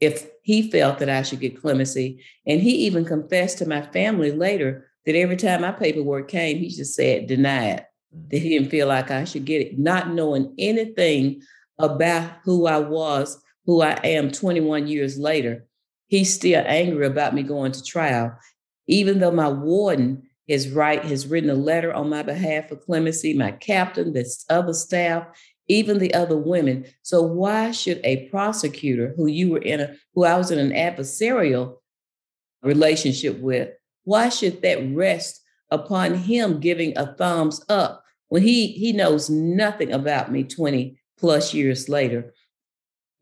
if he felt that I should get clemency. And he even confessed to my family later that every time my paperwork came, he just said deny it, that he mm-hmm. didn't feel like I should get it, not knowing anything about who I was, who I am 21 years later. He's still angry about me going to trial, even though my warden has right has written a letter on my behalf for clemency. My captain, this other staff, even the other women. So why should a prosecutor who you were in a who I was in an adversarial relationship with, why should that rest upon him giving a thumbs up when he he knows nothing about me 20 plus years later?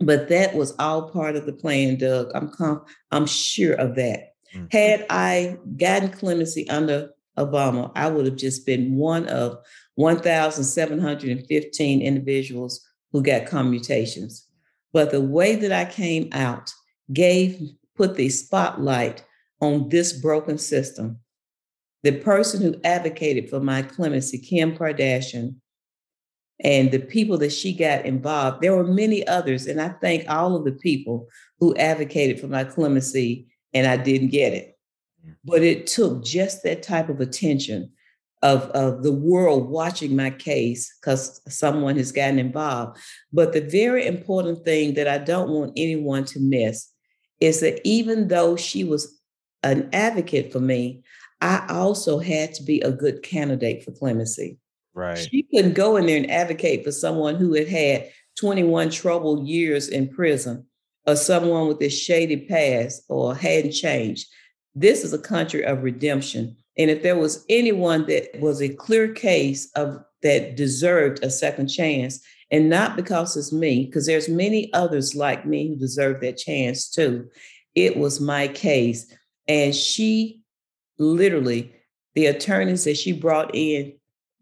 But that was all part of the plan, Doug. I'm com- I'm sure of that. Mm-hmm. Had I gotten clemency under Obama, I would have just been one of 1,715 individuals who got commutations. But the way that I came out gave, put the spotlight on this broken system. The person who advocated for my clemency, Kim Kardashian, and the people that she got involved, there were many others. And I thank all of the people who advocated for my clemency, and I didn't get it. But it took just that type of attention of, of the world watching my case because someone has gotten involved. But the very important thing that I don't want anyone to miss is that even though she was an advocate for me, I also had to be a good candidate for clemency. Right. She couldn't go in there and advocate for someone who had had 21 troubled years in prison or someone with a shady past or hadn't changed this is a country of redemption. And if there was anyone that was a clear case of that deserved a second chance, and not because it's me, because there's many others like me who deserve that chance too. It was my case. And she literally, the attorneys that she brought in,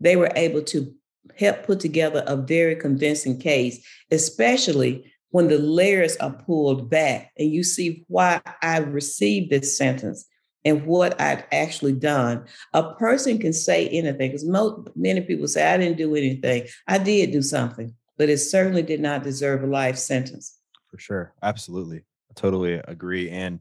they were able to help put together a very convincing case, especially when the layers are pulled back and you see why I received this sentence and what I'd actually done. A person can say anything because many people say, I didn't do anything. I did do something, but it certainly did not deserve a life sentence. For sure. Absolutely. I totally agree. And,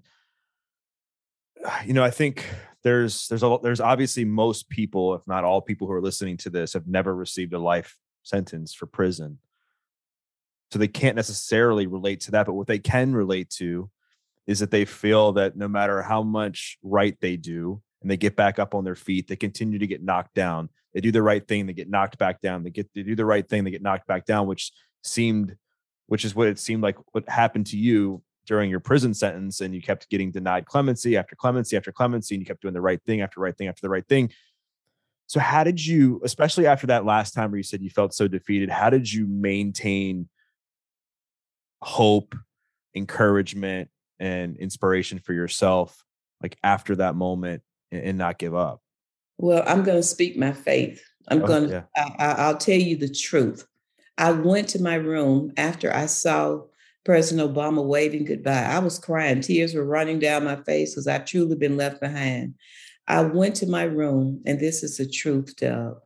you know, I think there's there's a there's obviously most people, if not all people who are listening to this, have never received a life sentence for prison. So they can't necessarily relate to that. But what they can relate to is that they feel that no matter how much right they do and they get back up on their feet, they continue to get knocked down. They do the right thing, they get knocked back down. They get they do the right thing, they get knocked back down, which seemed, which is what it seemed like what happened to you during your prison sentence. And you kept getting denied clemency after clemency after clemency, and you kept doing the right thing after right thing after the right thing. So how did you, especially after that last time where you said you felt so defeated, how did you maintain hope, encouragement, and inspiration for yourself like after that moment and, and not give up well i'm going to speak my faith i'm oh, going to yeah. I, i'll tell you the truth i went to my room after i saw president obama waving goodbye. I was crying. Tears were running down my face because I've truly been left behind. I went to my room and this is the truth doug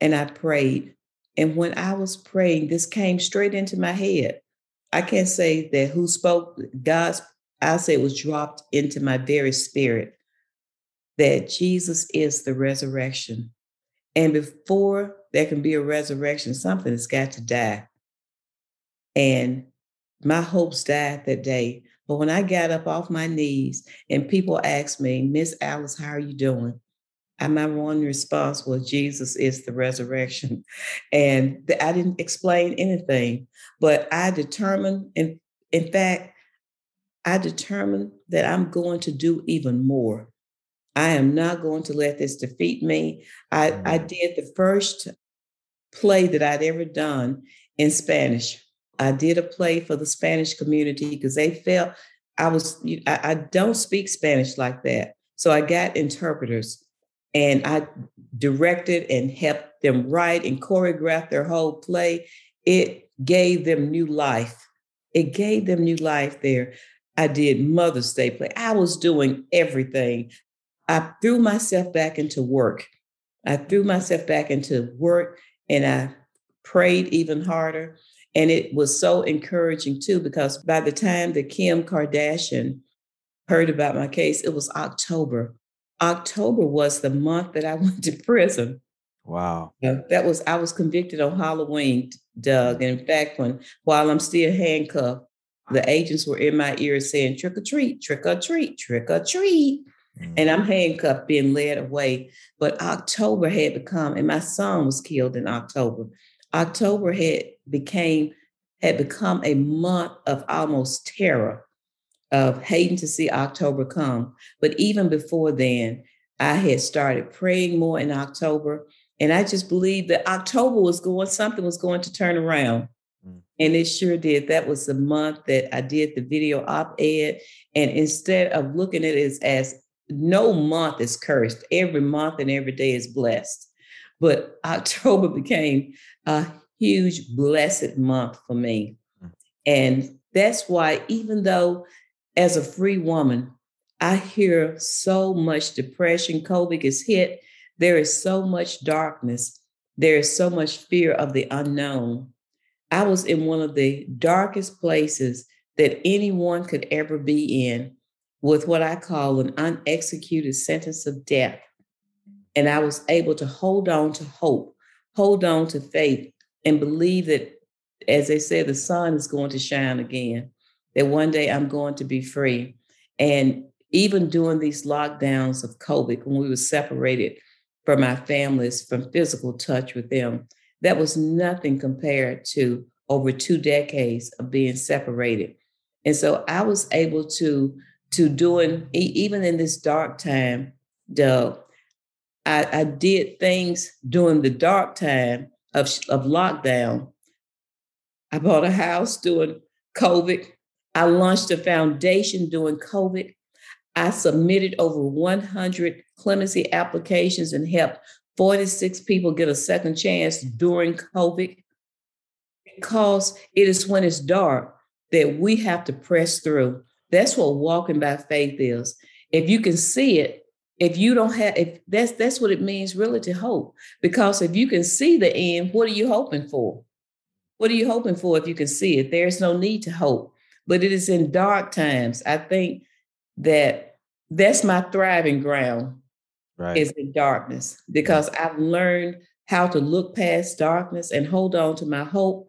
and i prayed. And when i was praying this came straight into my head. I can't say that who spoke God's I say it was dropped into my very spirit that Jesus is the resurrection. And before there can be a resurrection, something has got to die. And my hopes died that day. But when I got up off my knees and people asked me, Miss Alice, how are you doing? And my one response was, Jesus is the resurrection. And I didn't explain anything, but I determined, in, in fact, I determined that I'm going to do even more. I am not going to let this defeat me. I, I mm. did the first play that I'd ever done in Spanish. I did a play for the Spanish community because they felt I was, I, I don't speak Spanish like that. So I got interpreters and I directed and helped them write and choreograph their whole play. It gave them new life. It gave them new life there. I did Mother's Day play. I was doing everything. I threw myself back into work. I threw myself back into work and I prayed even harder. And it was so encouraging too, because by the time that Kim Kardashian heard about my case, it was October. October was the month that I went to prison. Wow. that was I was convicted on Halloween, Doug. And in fact, when while I'm still handcuffed, the agents were in my ear saying, trick or treat, trick or treat, trick or treat. Mm-hmm. And I'm handcuffed, being led away. But October had become, and my son was killed in October. October had became had become a month of almost terror, of hating to see October come. But even before then, I had started praying more in October. And I just believed that October was going, something was going to turn around. Mm. And it sure did. That was the month that I did the video op ed. And instead of looking at it as, as no month is cursed, every month and every day is blessed. But October became a huge blessed month for me. Mm. And that's why, even though as a free woman, I hear so much depression, COVID is hit, there is so much darkness, there is so much fear of the unknown. I was in one of the darkest places that anyone could ever be in with what I call an unexecuted sentence of death. And I was able to hold on to hope, hold on to faith, and believe that, as they say, the sun is going to shine again, that one day I'm going to be free. And even during these lockdowns of COVID, when we were separated from our families, from physical touch with them, that was nothing compared to over two decades of being separated. And so I was able to to doing even in this dark time, Doug. I, I did things during the dark time of, of lockdown. I bought a house during COVID. I launched a foundation during COVID. I submitted over 100 clemency applications and helped 46 people get a second chance during COVID because it is when it's dark that we have to press through. That's what walking by faith is. If you can see it, if you don't have if that's that's what it means really to hope. Because if you can see the end what are you hoping for? What are you hoping for if you can see it? There's no need to hope. But it is in dark times. I think that that's my thriving ground right. is in darkness. Because i've learned how to look past darkness and hold on to my hope.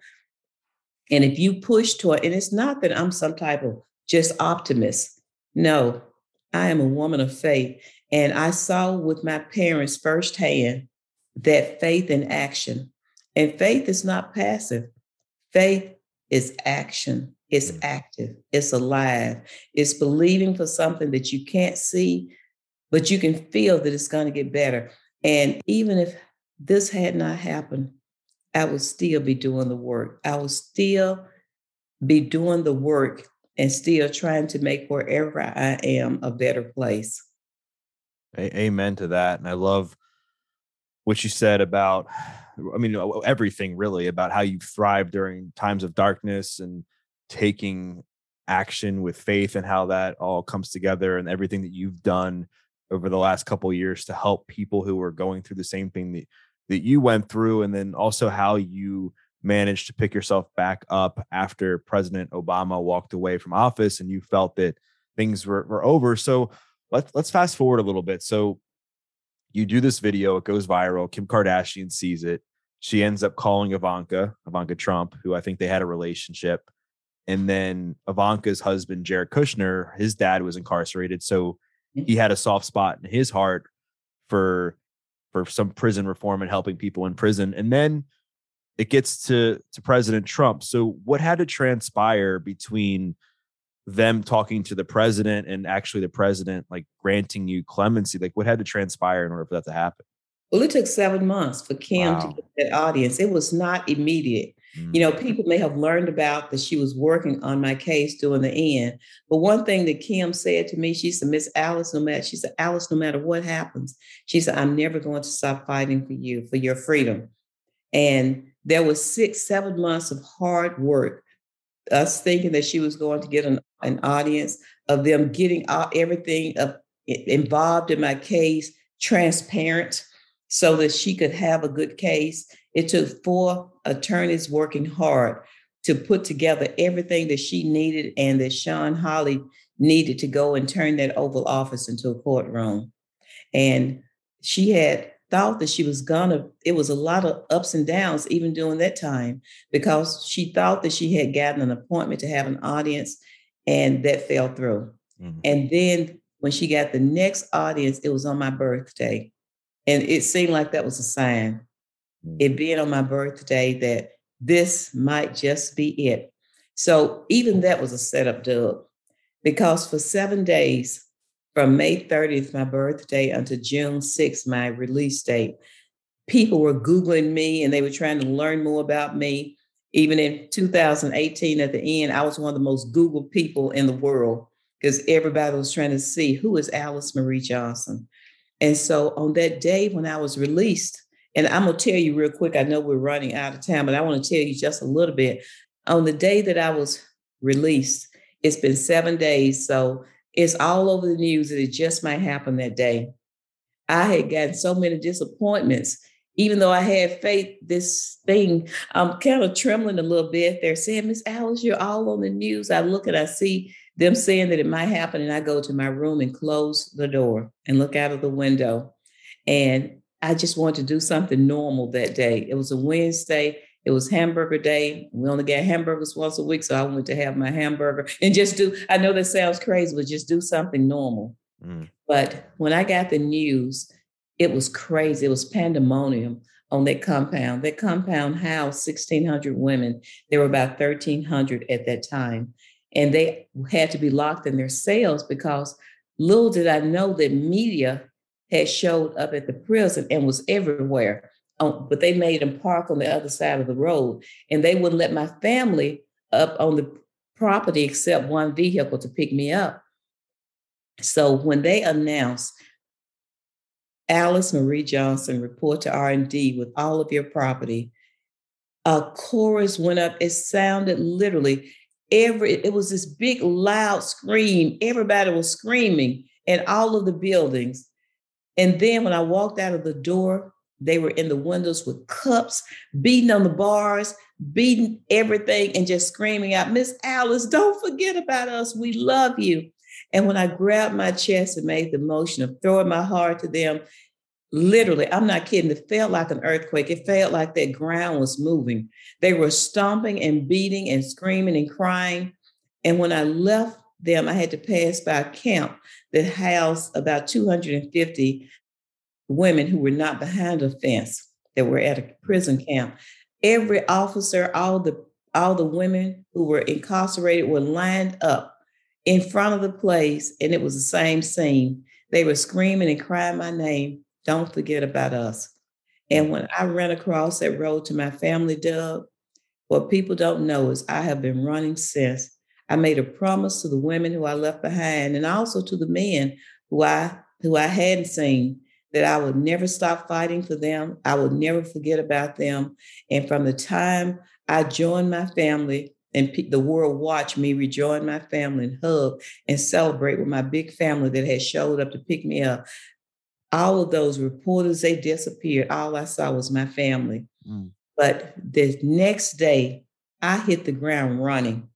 And if you push toward, it, and it's not that I'm some type of just optimist. No, I am a woman of faith. And I saw with my parents firsthand that faith in action. And faith is not passive. Faith is action. It's mm. active. It's alive. It's believing for something that you can't see, but you can feel that it's going to get better. And even if this had not happened, I would still be doing the work. I would still be doing the work and still trying to make wherever I am a better place. Amen to that. And I love what you said about, I mean, everything really about how you thrive during times of darkness and taking action with faith and how that all comes together and everything that you've done over the last couple years to help people who are going through the same thing that that you went through and then also how you managed to pick yourself back up after President Obama walked away from office and you felt that things were, were over. So let's let's fast forward a little bit. So you do this video, it goes viral. Kim Kardashian sees it. She ends up calling Ivanka, Ivanka Trump, who I think they had a relationship. And then Ivanka's husband, Jared Kushner, his dad was incarcerated. So he had a soft spot in his heart for for some prison reform and helping people in prison. And then it gets to to President Trump. So what had to transpire between them talking to the president and actually the president like granting you clemency? Like what had to transpire in order for that to happen? Well, it took seven months for Kim wow. to get that audience. It was not immediate. You know, mm. people may have learned about that she was working on my case during the end. But one thing that Kim said to me, she said, Miss Alice, no matter, she said, Alice, no matter what happens, she said, I'm never going to stop fighting for you, for your freedom. And there was six, seven months of hard work, us thinking that she was going to get an, an audience, of them getting everything involved in my case transparent so that she could have a good case. It took four attorneys working hard to put together everything that she needed and that Shawn Holley needed to go and turn that Oval Office into a courtroom. And she had thought that she was gonna, it was a lot of ups and downs even during that time because she thought that she had gotten an appointment to have an audience and that fell through. Mm-hmm. And then when she got the next audience, it was on my birthday. And it seemed like that was a sign, mm-hmm. it being on my birthday, that this might just be it. So even that was a setup, Doug, because for seven days, from May 30th, my birthday, until June 6th, my release date, people were Googling me and they were trying to learn more about me. Even in 2018, at the end, I was one of the most Googled people in the world because everybody was trying to see who is Alice Marie Johnson. And so on that day when I was released, and I'm gonna tell you real quick, I know we're running out of time, but I want to tell you just a little bit. On the day that I was released, it's been seven days. So it's all over the news that it just might happen that day. I had gotten so many disappointments. Even though I had faith, this thing, I'm kind of trembling a little bit. They're saying, Miss Alice, you're all on the news. I look and I see them saying that it might happen. And I go to my room and close the door and look out of the window. And I just wanted to do something normal that day. It was a Wednesday. It was hamburger day. We only get hamburgers once a week. So I wanted to have my hamburger and just do, I know that sounds crazy, but just do something normal. Mm. But when I got the news, it was crazy. It was pandemonium on that compound. That compound housed 1,600 women. There were about 1,300 at that time. and they had to be locked in their cells because little did I know that media had showed up at the prison and was everywhere. But they made them park on the other side of the road, and they wouldn't let my family up on the property except one vehicle to pick me up. So when they announced Alice Marie Johnson report to R&D with all of your property, a chorus went up. It sounded literally every, it was this big loud scream. Everybody was screaming in all of the buildings. And then when I walked out of the door, they were in the windows with cups, beating on the bars, beating everything, and just screaming out, Miss Alice, don't forget about us. We love you. And when I grabbed my chest and made the motion of throwing my heart to them, literally, I'm not kidding, it felt like an earthquake. It felt like that ground was moving. They were stomping and beating and screaming and crying. And when I left them, I had to pass by a camp that housed about 250 women who were not behind a fence that were at a prison camp. Every officer, all the all the women who were incarcerated were lined up in front of the place, and it was the same scene. They were screaming and crying my name. Don't forget about us. And when I ran across that road to my family, Doug, what people don't know is I have been running since. I made a promise to the women who I left behind and also to the men who I who I hadn't seen that I would never stop fighting for them. I would never forget about them. And from the time I joined my family and the world watched me rejoin my family and hug and celebrate with my big family that had showed up to pick me up. All of those reporters, they disappeared. All I saw was my family. Mm. But the next day, I hit the ground running.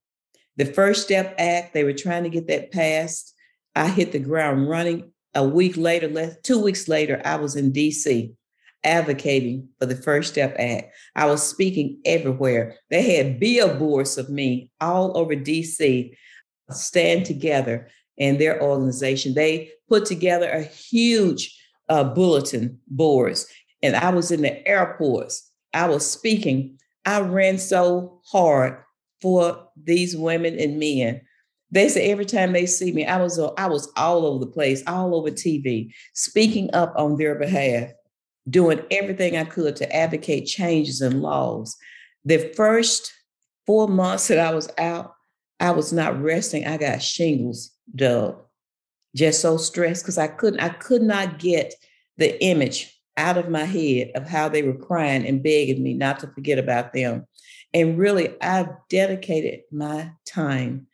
The First Step Act, they were trying to get that passed. I hit the ground running. A week later, two weeks later, I was in DC advocating for the First Step Act. I was speaking everywhere. They had billboards of me all over DC, stand together and their organization. They put together a huge uh, bulletin boards, and I was in the airports. I was speaking. I ran so hard for these women and men. They say every time they see me, I was I was all over the place, all over TV, speaking up on their behalf doing everything I could to advocate changes in laws. The first four months that I was out, I was not resting. I got shingles, Doug. Just so stressed because I couldn't, I could not get the image out of my head of how they were crying and begging me not to forget about them. And really, I've dedicated my time.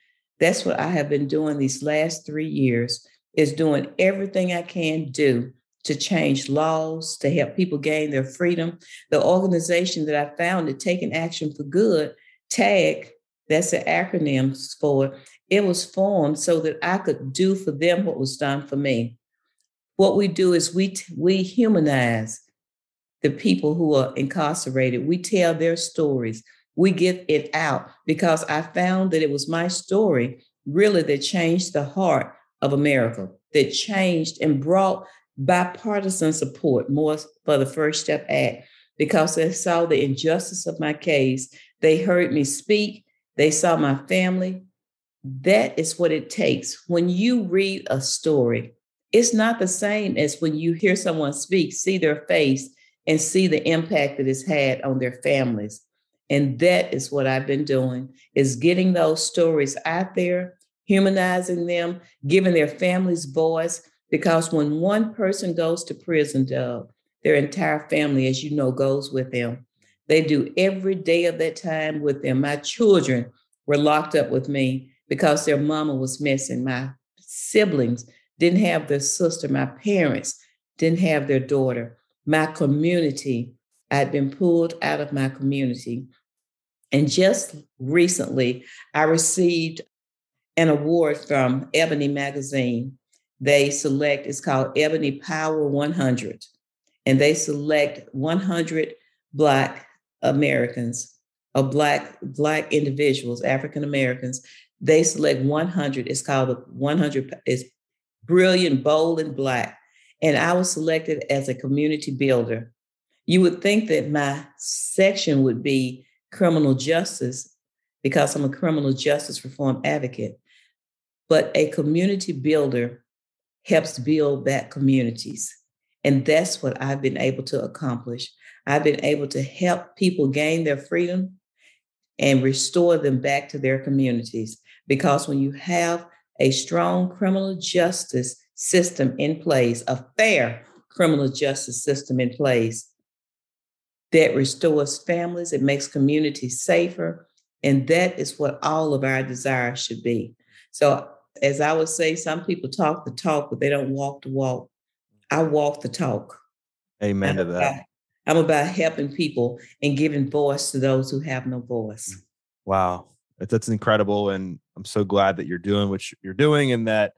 That's what I have been doing these last three years, is doing everything I can do to change laws, to help people gain their freedom. The organization that I founded, Taking Action for Good, TAG, that's the acronym for it was formed so that I could do for them what was done for me. What we do is we we humanize the people who are incarcerated. We tell their stories. We get it out because I found that it was my story really that changed the heart of America, that changed and brought bipartisan support more for the First Step Act because they saw the injustice of my case. They heard me speak, they saw my family. That is what it takes. When you read a story, it's not the same as when you hear someone speak, see their face, and see the impact that it's had on their families. And that is what I've been doing is getting those stories out there, humanizing them, giving their families voice, because when one person goes to prison, Doug, their entire family, as you know, goes with them. They do every day of that time with them. My children were locked up with me because their mama was missing. My siblings didn't have their sister. My parents didn't have their daughter. My community, I'd been pulled out of my community. And just recently, I received an award from Ebony Magazine they select, it's called Ebony Power 100, and they select 100 Black Americans or Black, Black individuals, African Americans. They select 100. It's called the 100, is brilliant, bold, and Black. And I was selected as a community builder. You would think that my section would be criminal justice, because I'm a criminal justice reform advocate. But a community builder helps build back communities. And that's what I've been able to accomplish. I've been able to help people gain their freedom and restore them back to their communities. Because when you have a strong criminal justice system in place, a fair criminal justice system in place that restores families, it makes communities safer. And that is what all of our desires should be. So, as I would say, some people talk the talk, but they don't walk the walk. I walk the talk. Amen to that. I'm about helping people and giving voice to those who have no voice. Mm. Wow. That's incredible. And I'm so glad that you're doing what you're doing and that,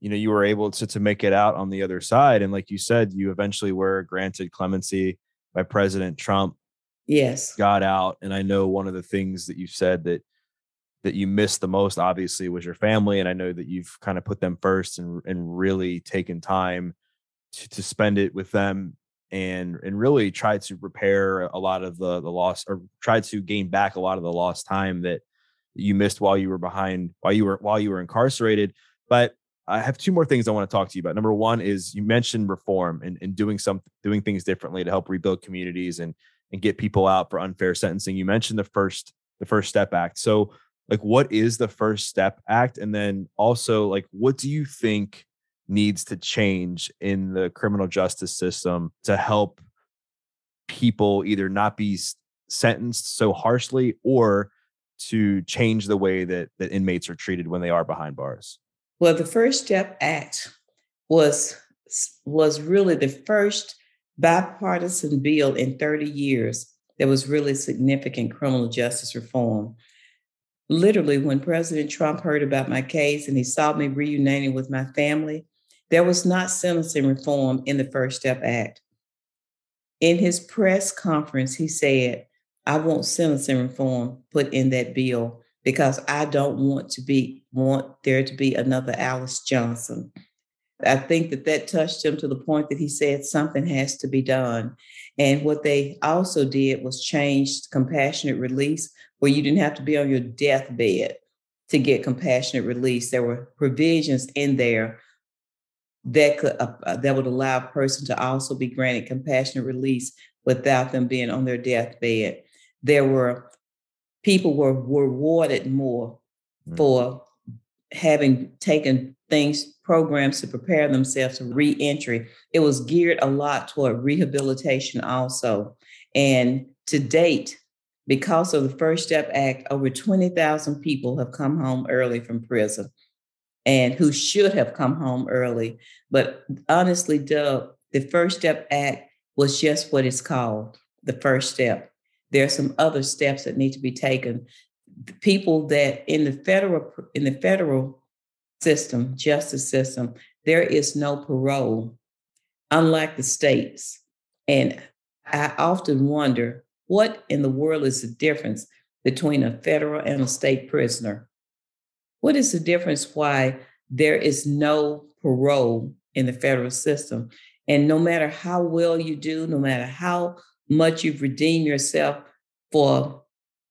you know, you were able to, to make it out on the other side. And like you said, you eventually were granted clemency by President Trump. Yes. Got out. And I know one of the things that you said that that you missed the most obviously was your family. And I know that you've kind of put them first and and really taken time to, to spend it with them and and really try to repair a lot of the the loss or try to gain back a lot of the lost time that you missed while you were behind while you were while you were incarcerated but i have two more things i want to talk to you about. Number one is you mentioned reform and, and doing some doing things differently to help rebuild communities and and get people out for unfair sentencing. You mentioned the first the first step act. So like what is the first step act? And then also like what do you think needs to change in the criminal justice system to help people either not be sentenced so harshly or to change the way that, that inmates are treated when they are behind bars? Well, the First Step Act was was really the first bipartisan bill in 30 years that was really significant criminal justice reform. Literally, when President Trump heard about my case and he saw me reuniting with my family, there was not sentencing reform in the First Step Act. In his press conference, he said, I want sentencing reform put in that bill because I don't want to be want there to be another Alice Johnson. I think that that touched him to the point that he said something has to be done. And what they also did was changed compassionate release, where you didn't have to be on your deathbed to get compassionate release. There were provisions in there that could uh, uh, that would allow a person to also be granted compassionate release without them being on their deathbed. There were people were, rewarded more mm-hmm. for having taken things programs to prepare themselves for reentry. It was geared a lot toward rehabilitation also. And to date, because of the First Step Act, over 20,000 people have come home early from prison and who should have come home early. But honestly, Doug, the First Step Act was just what it's called the first step. There are some other steps that need to be taken. The people that in the federal in the federal system, justice system, there is no parole, unlike the states. And I often wonder what in the world is the difference between a federal and a state prisoner? What is the difference why there is no parole in the federal system? And no matter how well you do, no matter how much you've redeemed yourself for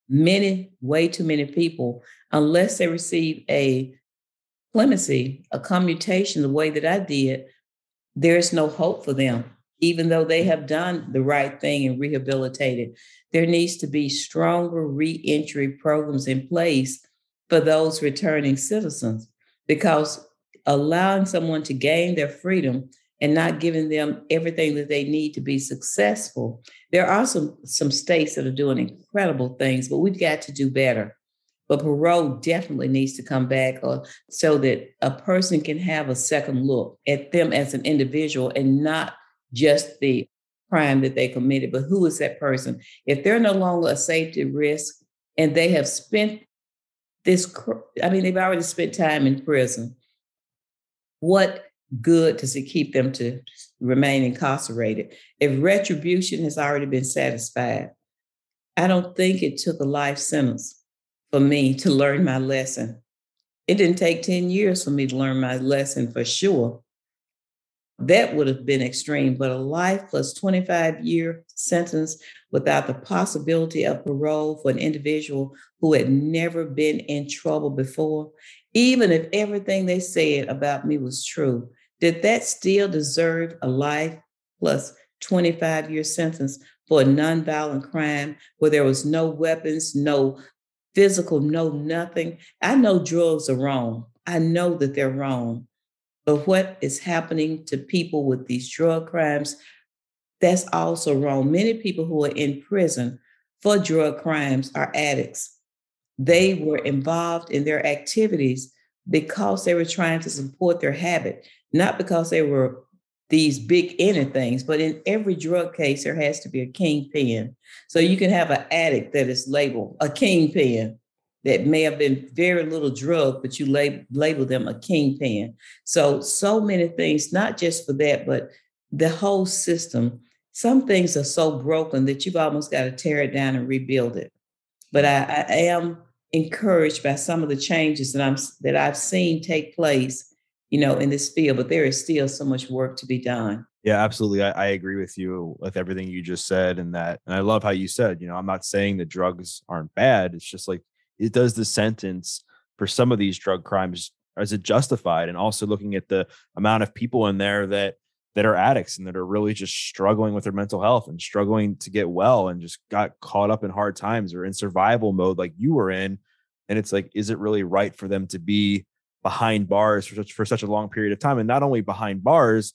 many, way too many people, unless they receive a clemency, a commutation the way that I did, there's no hope for them, even though they have done the right thing and rehabilitated. There needs to be stronger reentry programs in place for those returning citizens because allowing someone to gain their freedom and not giving them everything that they need to be successful. There are some, some states that are doing incredible things, but we've got to do better. But parole definitely needs to come back uh, so that a person can have a second look at them as an individual and not just the crime that they committed, but who is that person? If they're no longer a safety risk and they have spent this, I mean, they've already spent time in prison. What good does it keep them to remain incarcerated? If retribution has already been satisfied, I don't think it took a life sentence for me to learn my lesson. It didn't take 10 years for me to learn my lesson for sure. that would have been extreme, but a life plus 25 year sentence without the possibility of parole for an individual who had never been in trouble before, even if everything they said about me was true, did that still deserve a life plus 25 year sentence for a nonviolent crime where there was no weapons, no physical, no nothing? I know drugs are wrong. I know that they're wrong. But what is happening to people with these drug crimes, that's also wrong. Many people who are in prison for drug crimes are addicts. They were involved in their activities because they were trying to support their habit, not because they were these big inner things. But in every drug case, there has to be a kingpin. So you can have an addict that is labeled a kingpin that may have been very little drug, but you lab- label them a kingpin. So, so many things, not just for that, but the whole system. Some things are so broken that you've almost got to tear it down and rebuild it. But I, I am encouraged by some of the changes that I'm that I've seen take place, you know, in this field. But there is still so much work to be done. Yeah, absolutely. I, I, agree with you with everything you just said, and that, and I love how you said, you know, I'm not saying that drugs aren't bad. It's just like it does the sentence for some of these drug crimes is it justified and also looking at the amount of people in there that that are addicts and that are really just struggling with their mental health and struggling to get well and just got caught up in hard times or in survival mode like you were in and it's like is it really right for them to be behind bars for such for such a long period of time and not only behind bars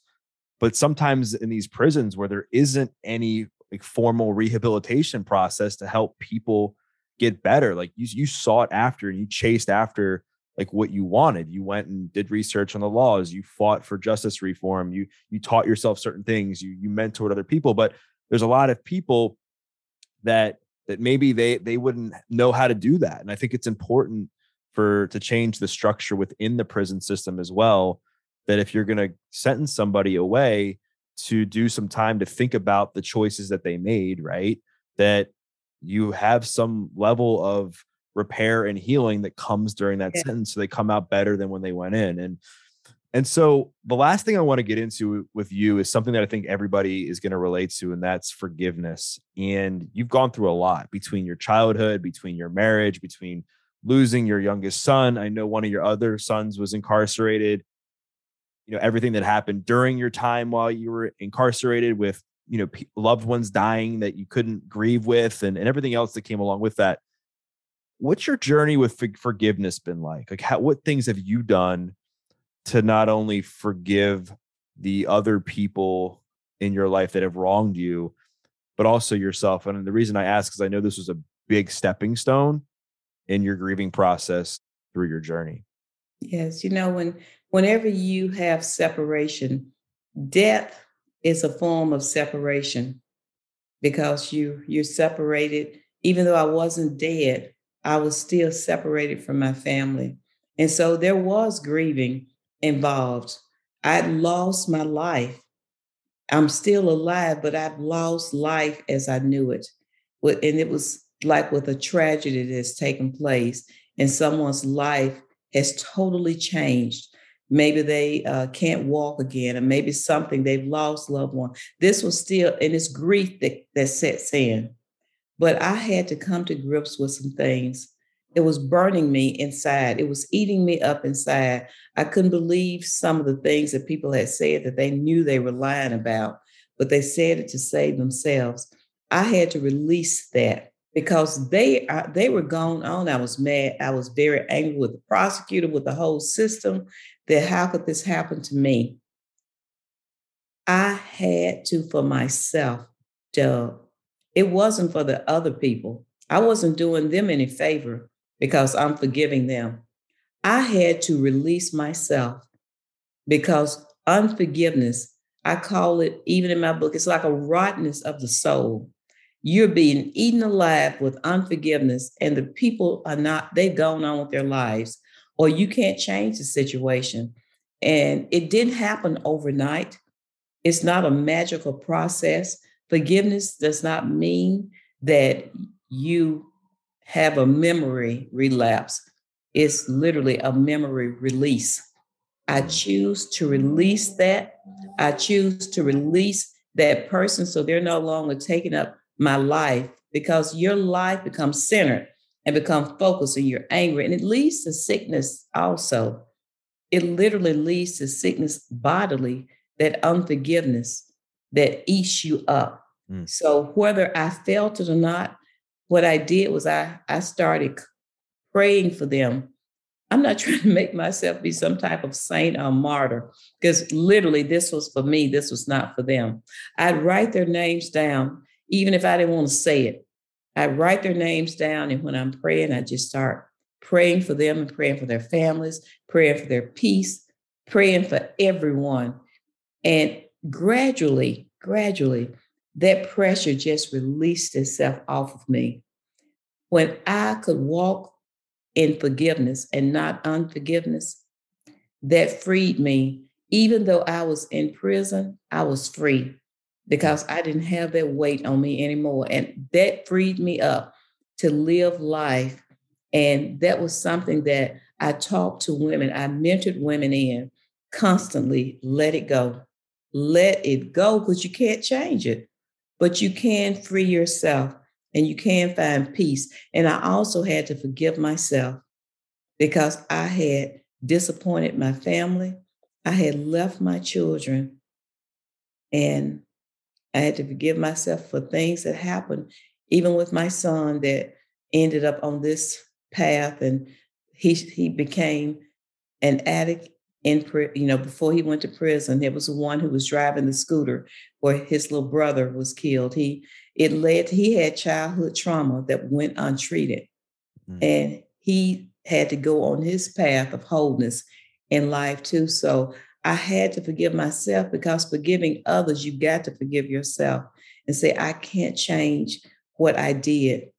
but sometimes in these prisons where there isn't any like formal rehabilitation process to help people get better. Like you, you sought after and you chased after like what you wanted. You went and did research on the laws. You fought for justice reform. You you taught yourself certain things. You you mentored other people. But there's a lot of people that that maybe they they wouldn't know how to do that. And I think it's important for to change the structure within the prison system as well. That if you're going to sentence somebody away, to do some time to think about the choices that they made, right? That you have some level of repair and healing that comes during that yeah. sentence so they come out better than when they went in and and so the last thing i want to get into with you is something that i think everybody is going to relate to and that's forgiveness and you've gone through a lot between your childhood between your marriage between losing your youngest son i know one of your other sons was incarcerated you know everything that happened during your time while you were incarcerated with you know loved ones dying that you couldn't grieve with and, and everything else that came along with that what's your journey with forgiveness been like? Like how, what things have you done to not only forgive the other people in your life that have wronged you but also yourself? And the reason i ask is i know this was a big stepping stone in your grieving process through your journey. Yes you know when whenever you have separation death is a form of separation because you you're separated. Even though I wasn't dead I was still separated from my family. And so there was grieving involved. I'd lost my life. I'm still alive but I've lost life as I knew it. And it was like with a tragedy that's taken place and someone's life has totally changed. Maybe they uh, can't walk again or maybe something they've lost loved one. This was still and it's grief that, that sets in but i had to come to grips with some things it was burning me inside it was eating me up inside i couldn't believe some of the things that people had said that they knew they were lying about but they said it to save themselves i had to release that because they uh, they were going on. I was mad. I was very angry with the prosecutor, with the whole system. That how could this happen to me? I had to for myself, Doug. It wasn't for the other people. I wasn't doing them any favor because I'm forgiving them. I had to release myself because unforgiveness, I call it, even in my book, it's like a rottenness of the soul. You're being eaten alive with unforgiveness, and the people are not, they've gone on with their lives, or you can't change the situation. And it didn't happen overnight. It's not a magical process. Forgiveness does not mean that you have a memory relapse. It's literally a memory release. I choose to release that. I choose to release that person so they're no longer taking up my life because your life becomes centered and become focused and you're angry. And it leads to sickness also. It literally leads to sickness bodily, that unforgiveness that eats you up. Mm. So whether I felt it or not, what I did was I, I started praying for them. I'm not trying to make myself be some type of saint or martyr, because literally this was for me, this was not for them. I'd write their names down, even if I didn't want to say it. I'd write their names down, and when I'm praying, I just start praying for them and praying for their families, praying for their peace, praying for everyone. And gradually, gradually, that pressure just released itself off of me. When I could walk in forgiveness and not unforgiveness, that freed me. Even though I was in prison, I was free because I didn't have that weight on me anymore. And that freed me up to live life. And that was something that I talked to women, I mentored women in constantly let it go. Let it go because you can't change it but you can free yourself and you can find peace. And I also had to forgive myself because I had disappointed my family. I had left my children and I had to forgive myself for things that happened, even with my son that ended up on this path and he he became an addict in you know before he went to prison there was one who was driving the scooter where his little brother was killed. He it led he had childhood trauma that went untreated. Mm-hmm. and he had to go on his path of wholeness in life too. So i had to forgive myself because forgiving others you got to forgive yourself and say i can't change what i did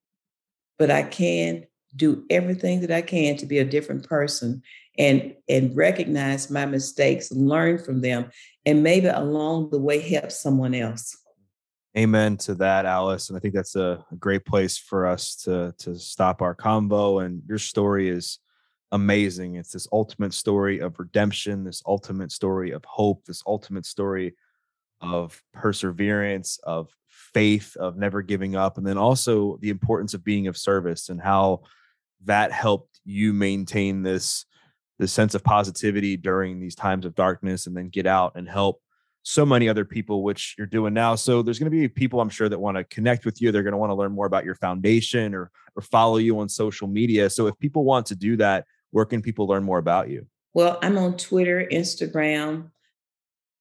but i can do everything that i can to be a different person and and recognize my mistakes, learn from them, and maybe along the way help someone else. Amen to that, Alice. And I think that's a, great place for us to to stop our combo. And your story is amazing. It's this ultimate story of redemption, this ultimate story of hope, this ultimate story of perseverance, of faith, of never giving up, and then also the importance of being of service and how that helped you maintain this this sense of positivity during these times of darkness and then get out and help so many other people which you're doing now. So there's going to be people i'm sure that want to connect with you. They're going to want to learn more about your foundation or or follow you on social media. So if people want to do that where can people learn more about you? Well i'm on twitter instagram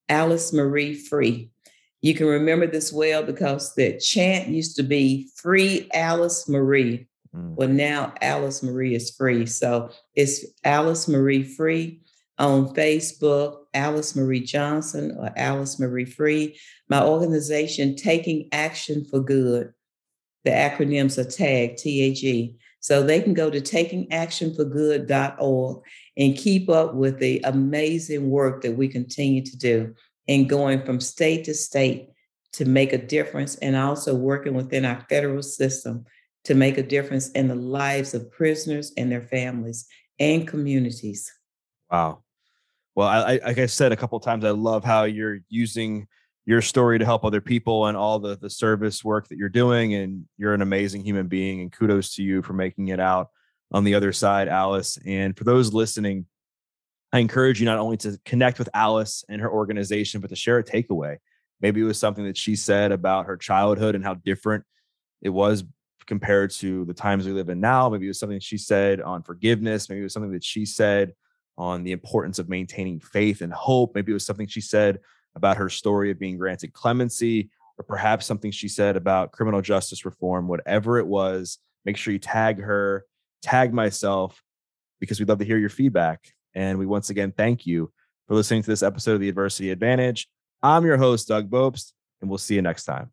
alice marie free you can remember this well because the chant used to be free alice marie Mm. Well, now Alice Marie is free. So it's Alice Marie Free on Facebook, Alice Marie Johnson or Alice Marie Free. My organization, Taking Action for Good. The acronyms are TAG, T-A-G. So they can go to takingactionforgood.org and keep up with the amazing work that we continue to do and going from state to state to make a difference and also working within our federal system to make a difference in the lives of prisoners and their families and communities. Wow. Well, I, like I said a couple times, I love how you're using your story to help other people and all the the service work that you're doing. And you're an amazing human being. And kudos to you for making it out on the other side, Alice. And for those listening, I encourage you not only to connect with Alice and her organization, but to share a takeaway. Maybe it was something that she said about her childhood and how different it was compared to the times we live in now. Maybe it was something she said on forgiveness. Maybe it was something that she said on the importance of maintaining faith and hope. Maybe it was something she said about her story of being granted clemency, or perhaps something she said about criminal justice reform, whatever it was. Make sure you tag her, tag myself, because we'd love to hear your feedback. And we once again thank you for listening to this episode of The Adversity Advantage. I'm your host, Doug Bopst, and we'll see you next time.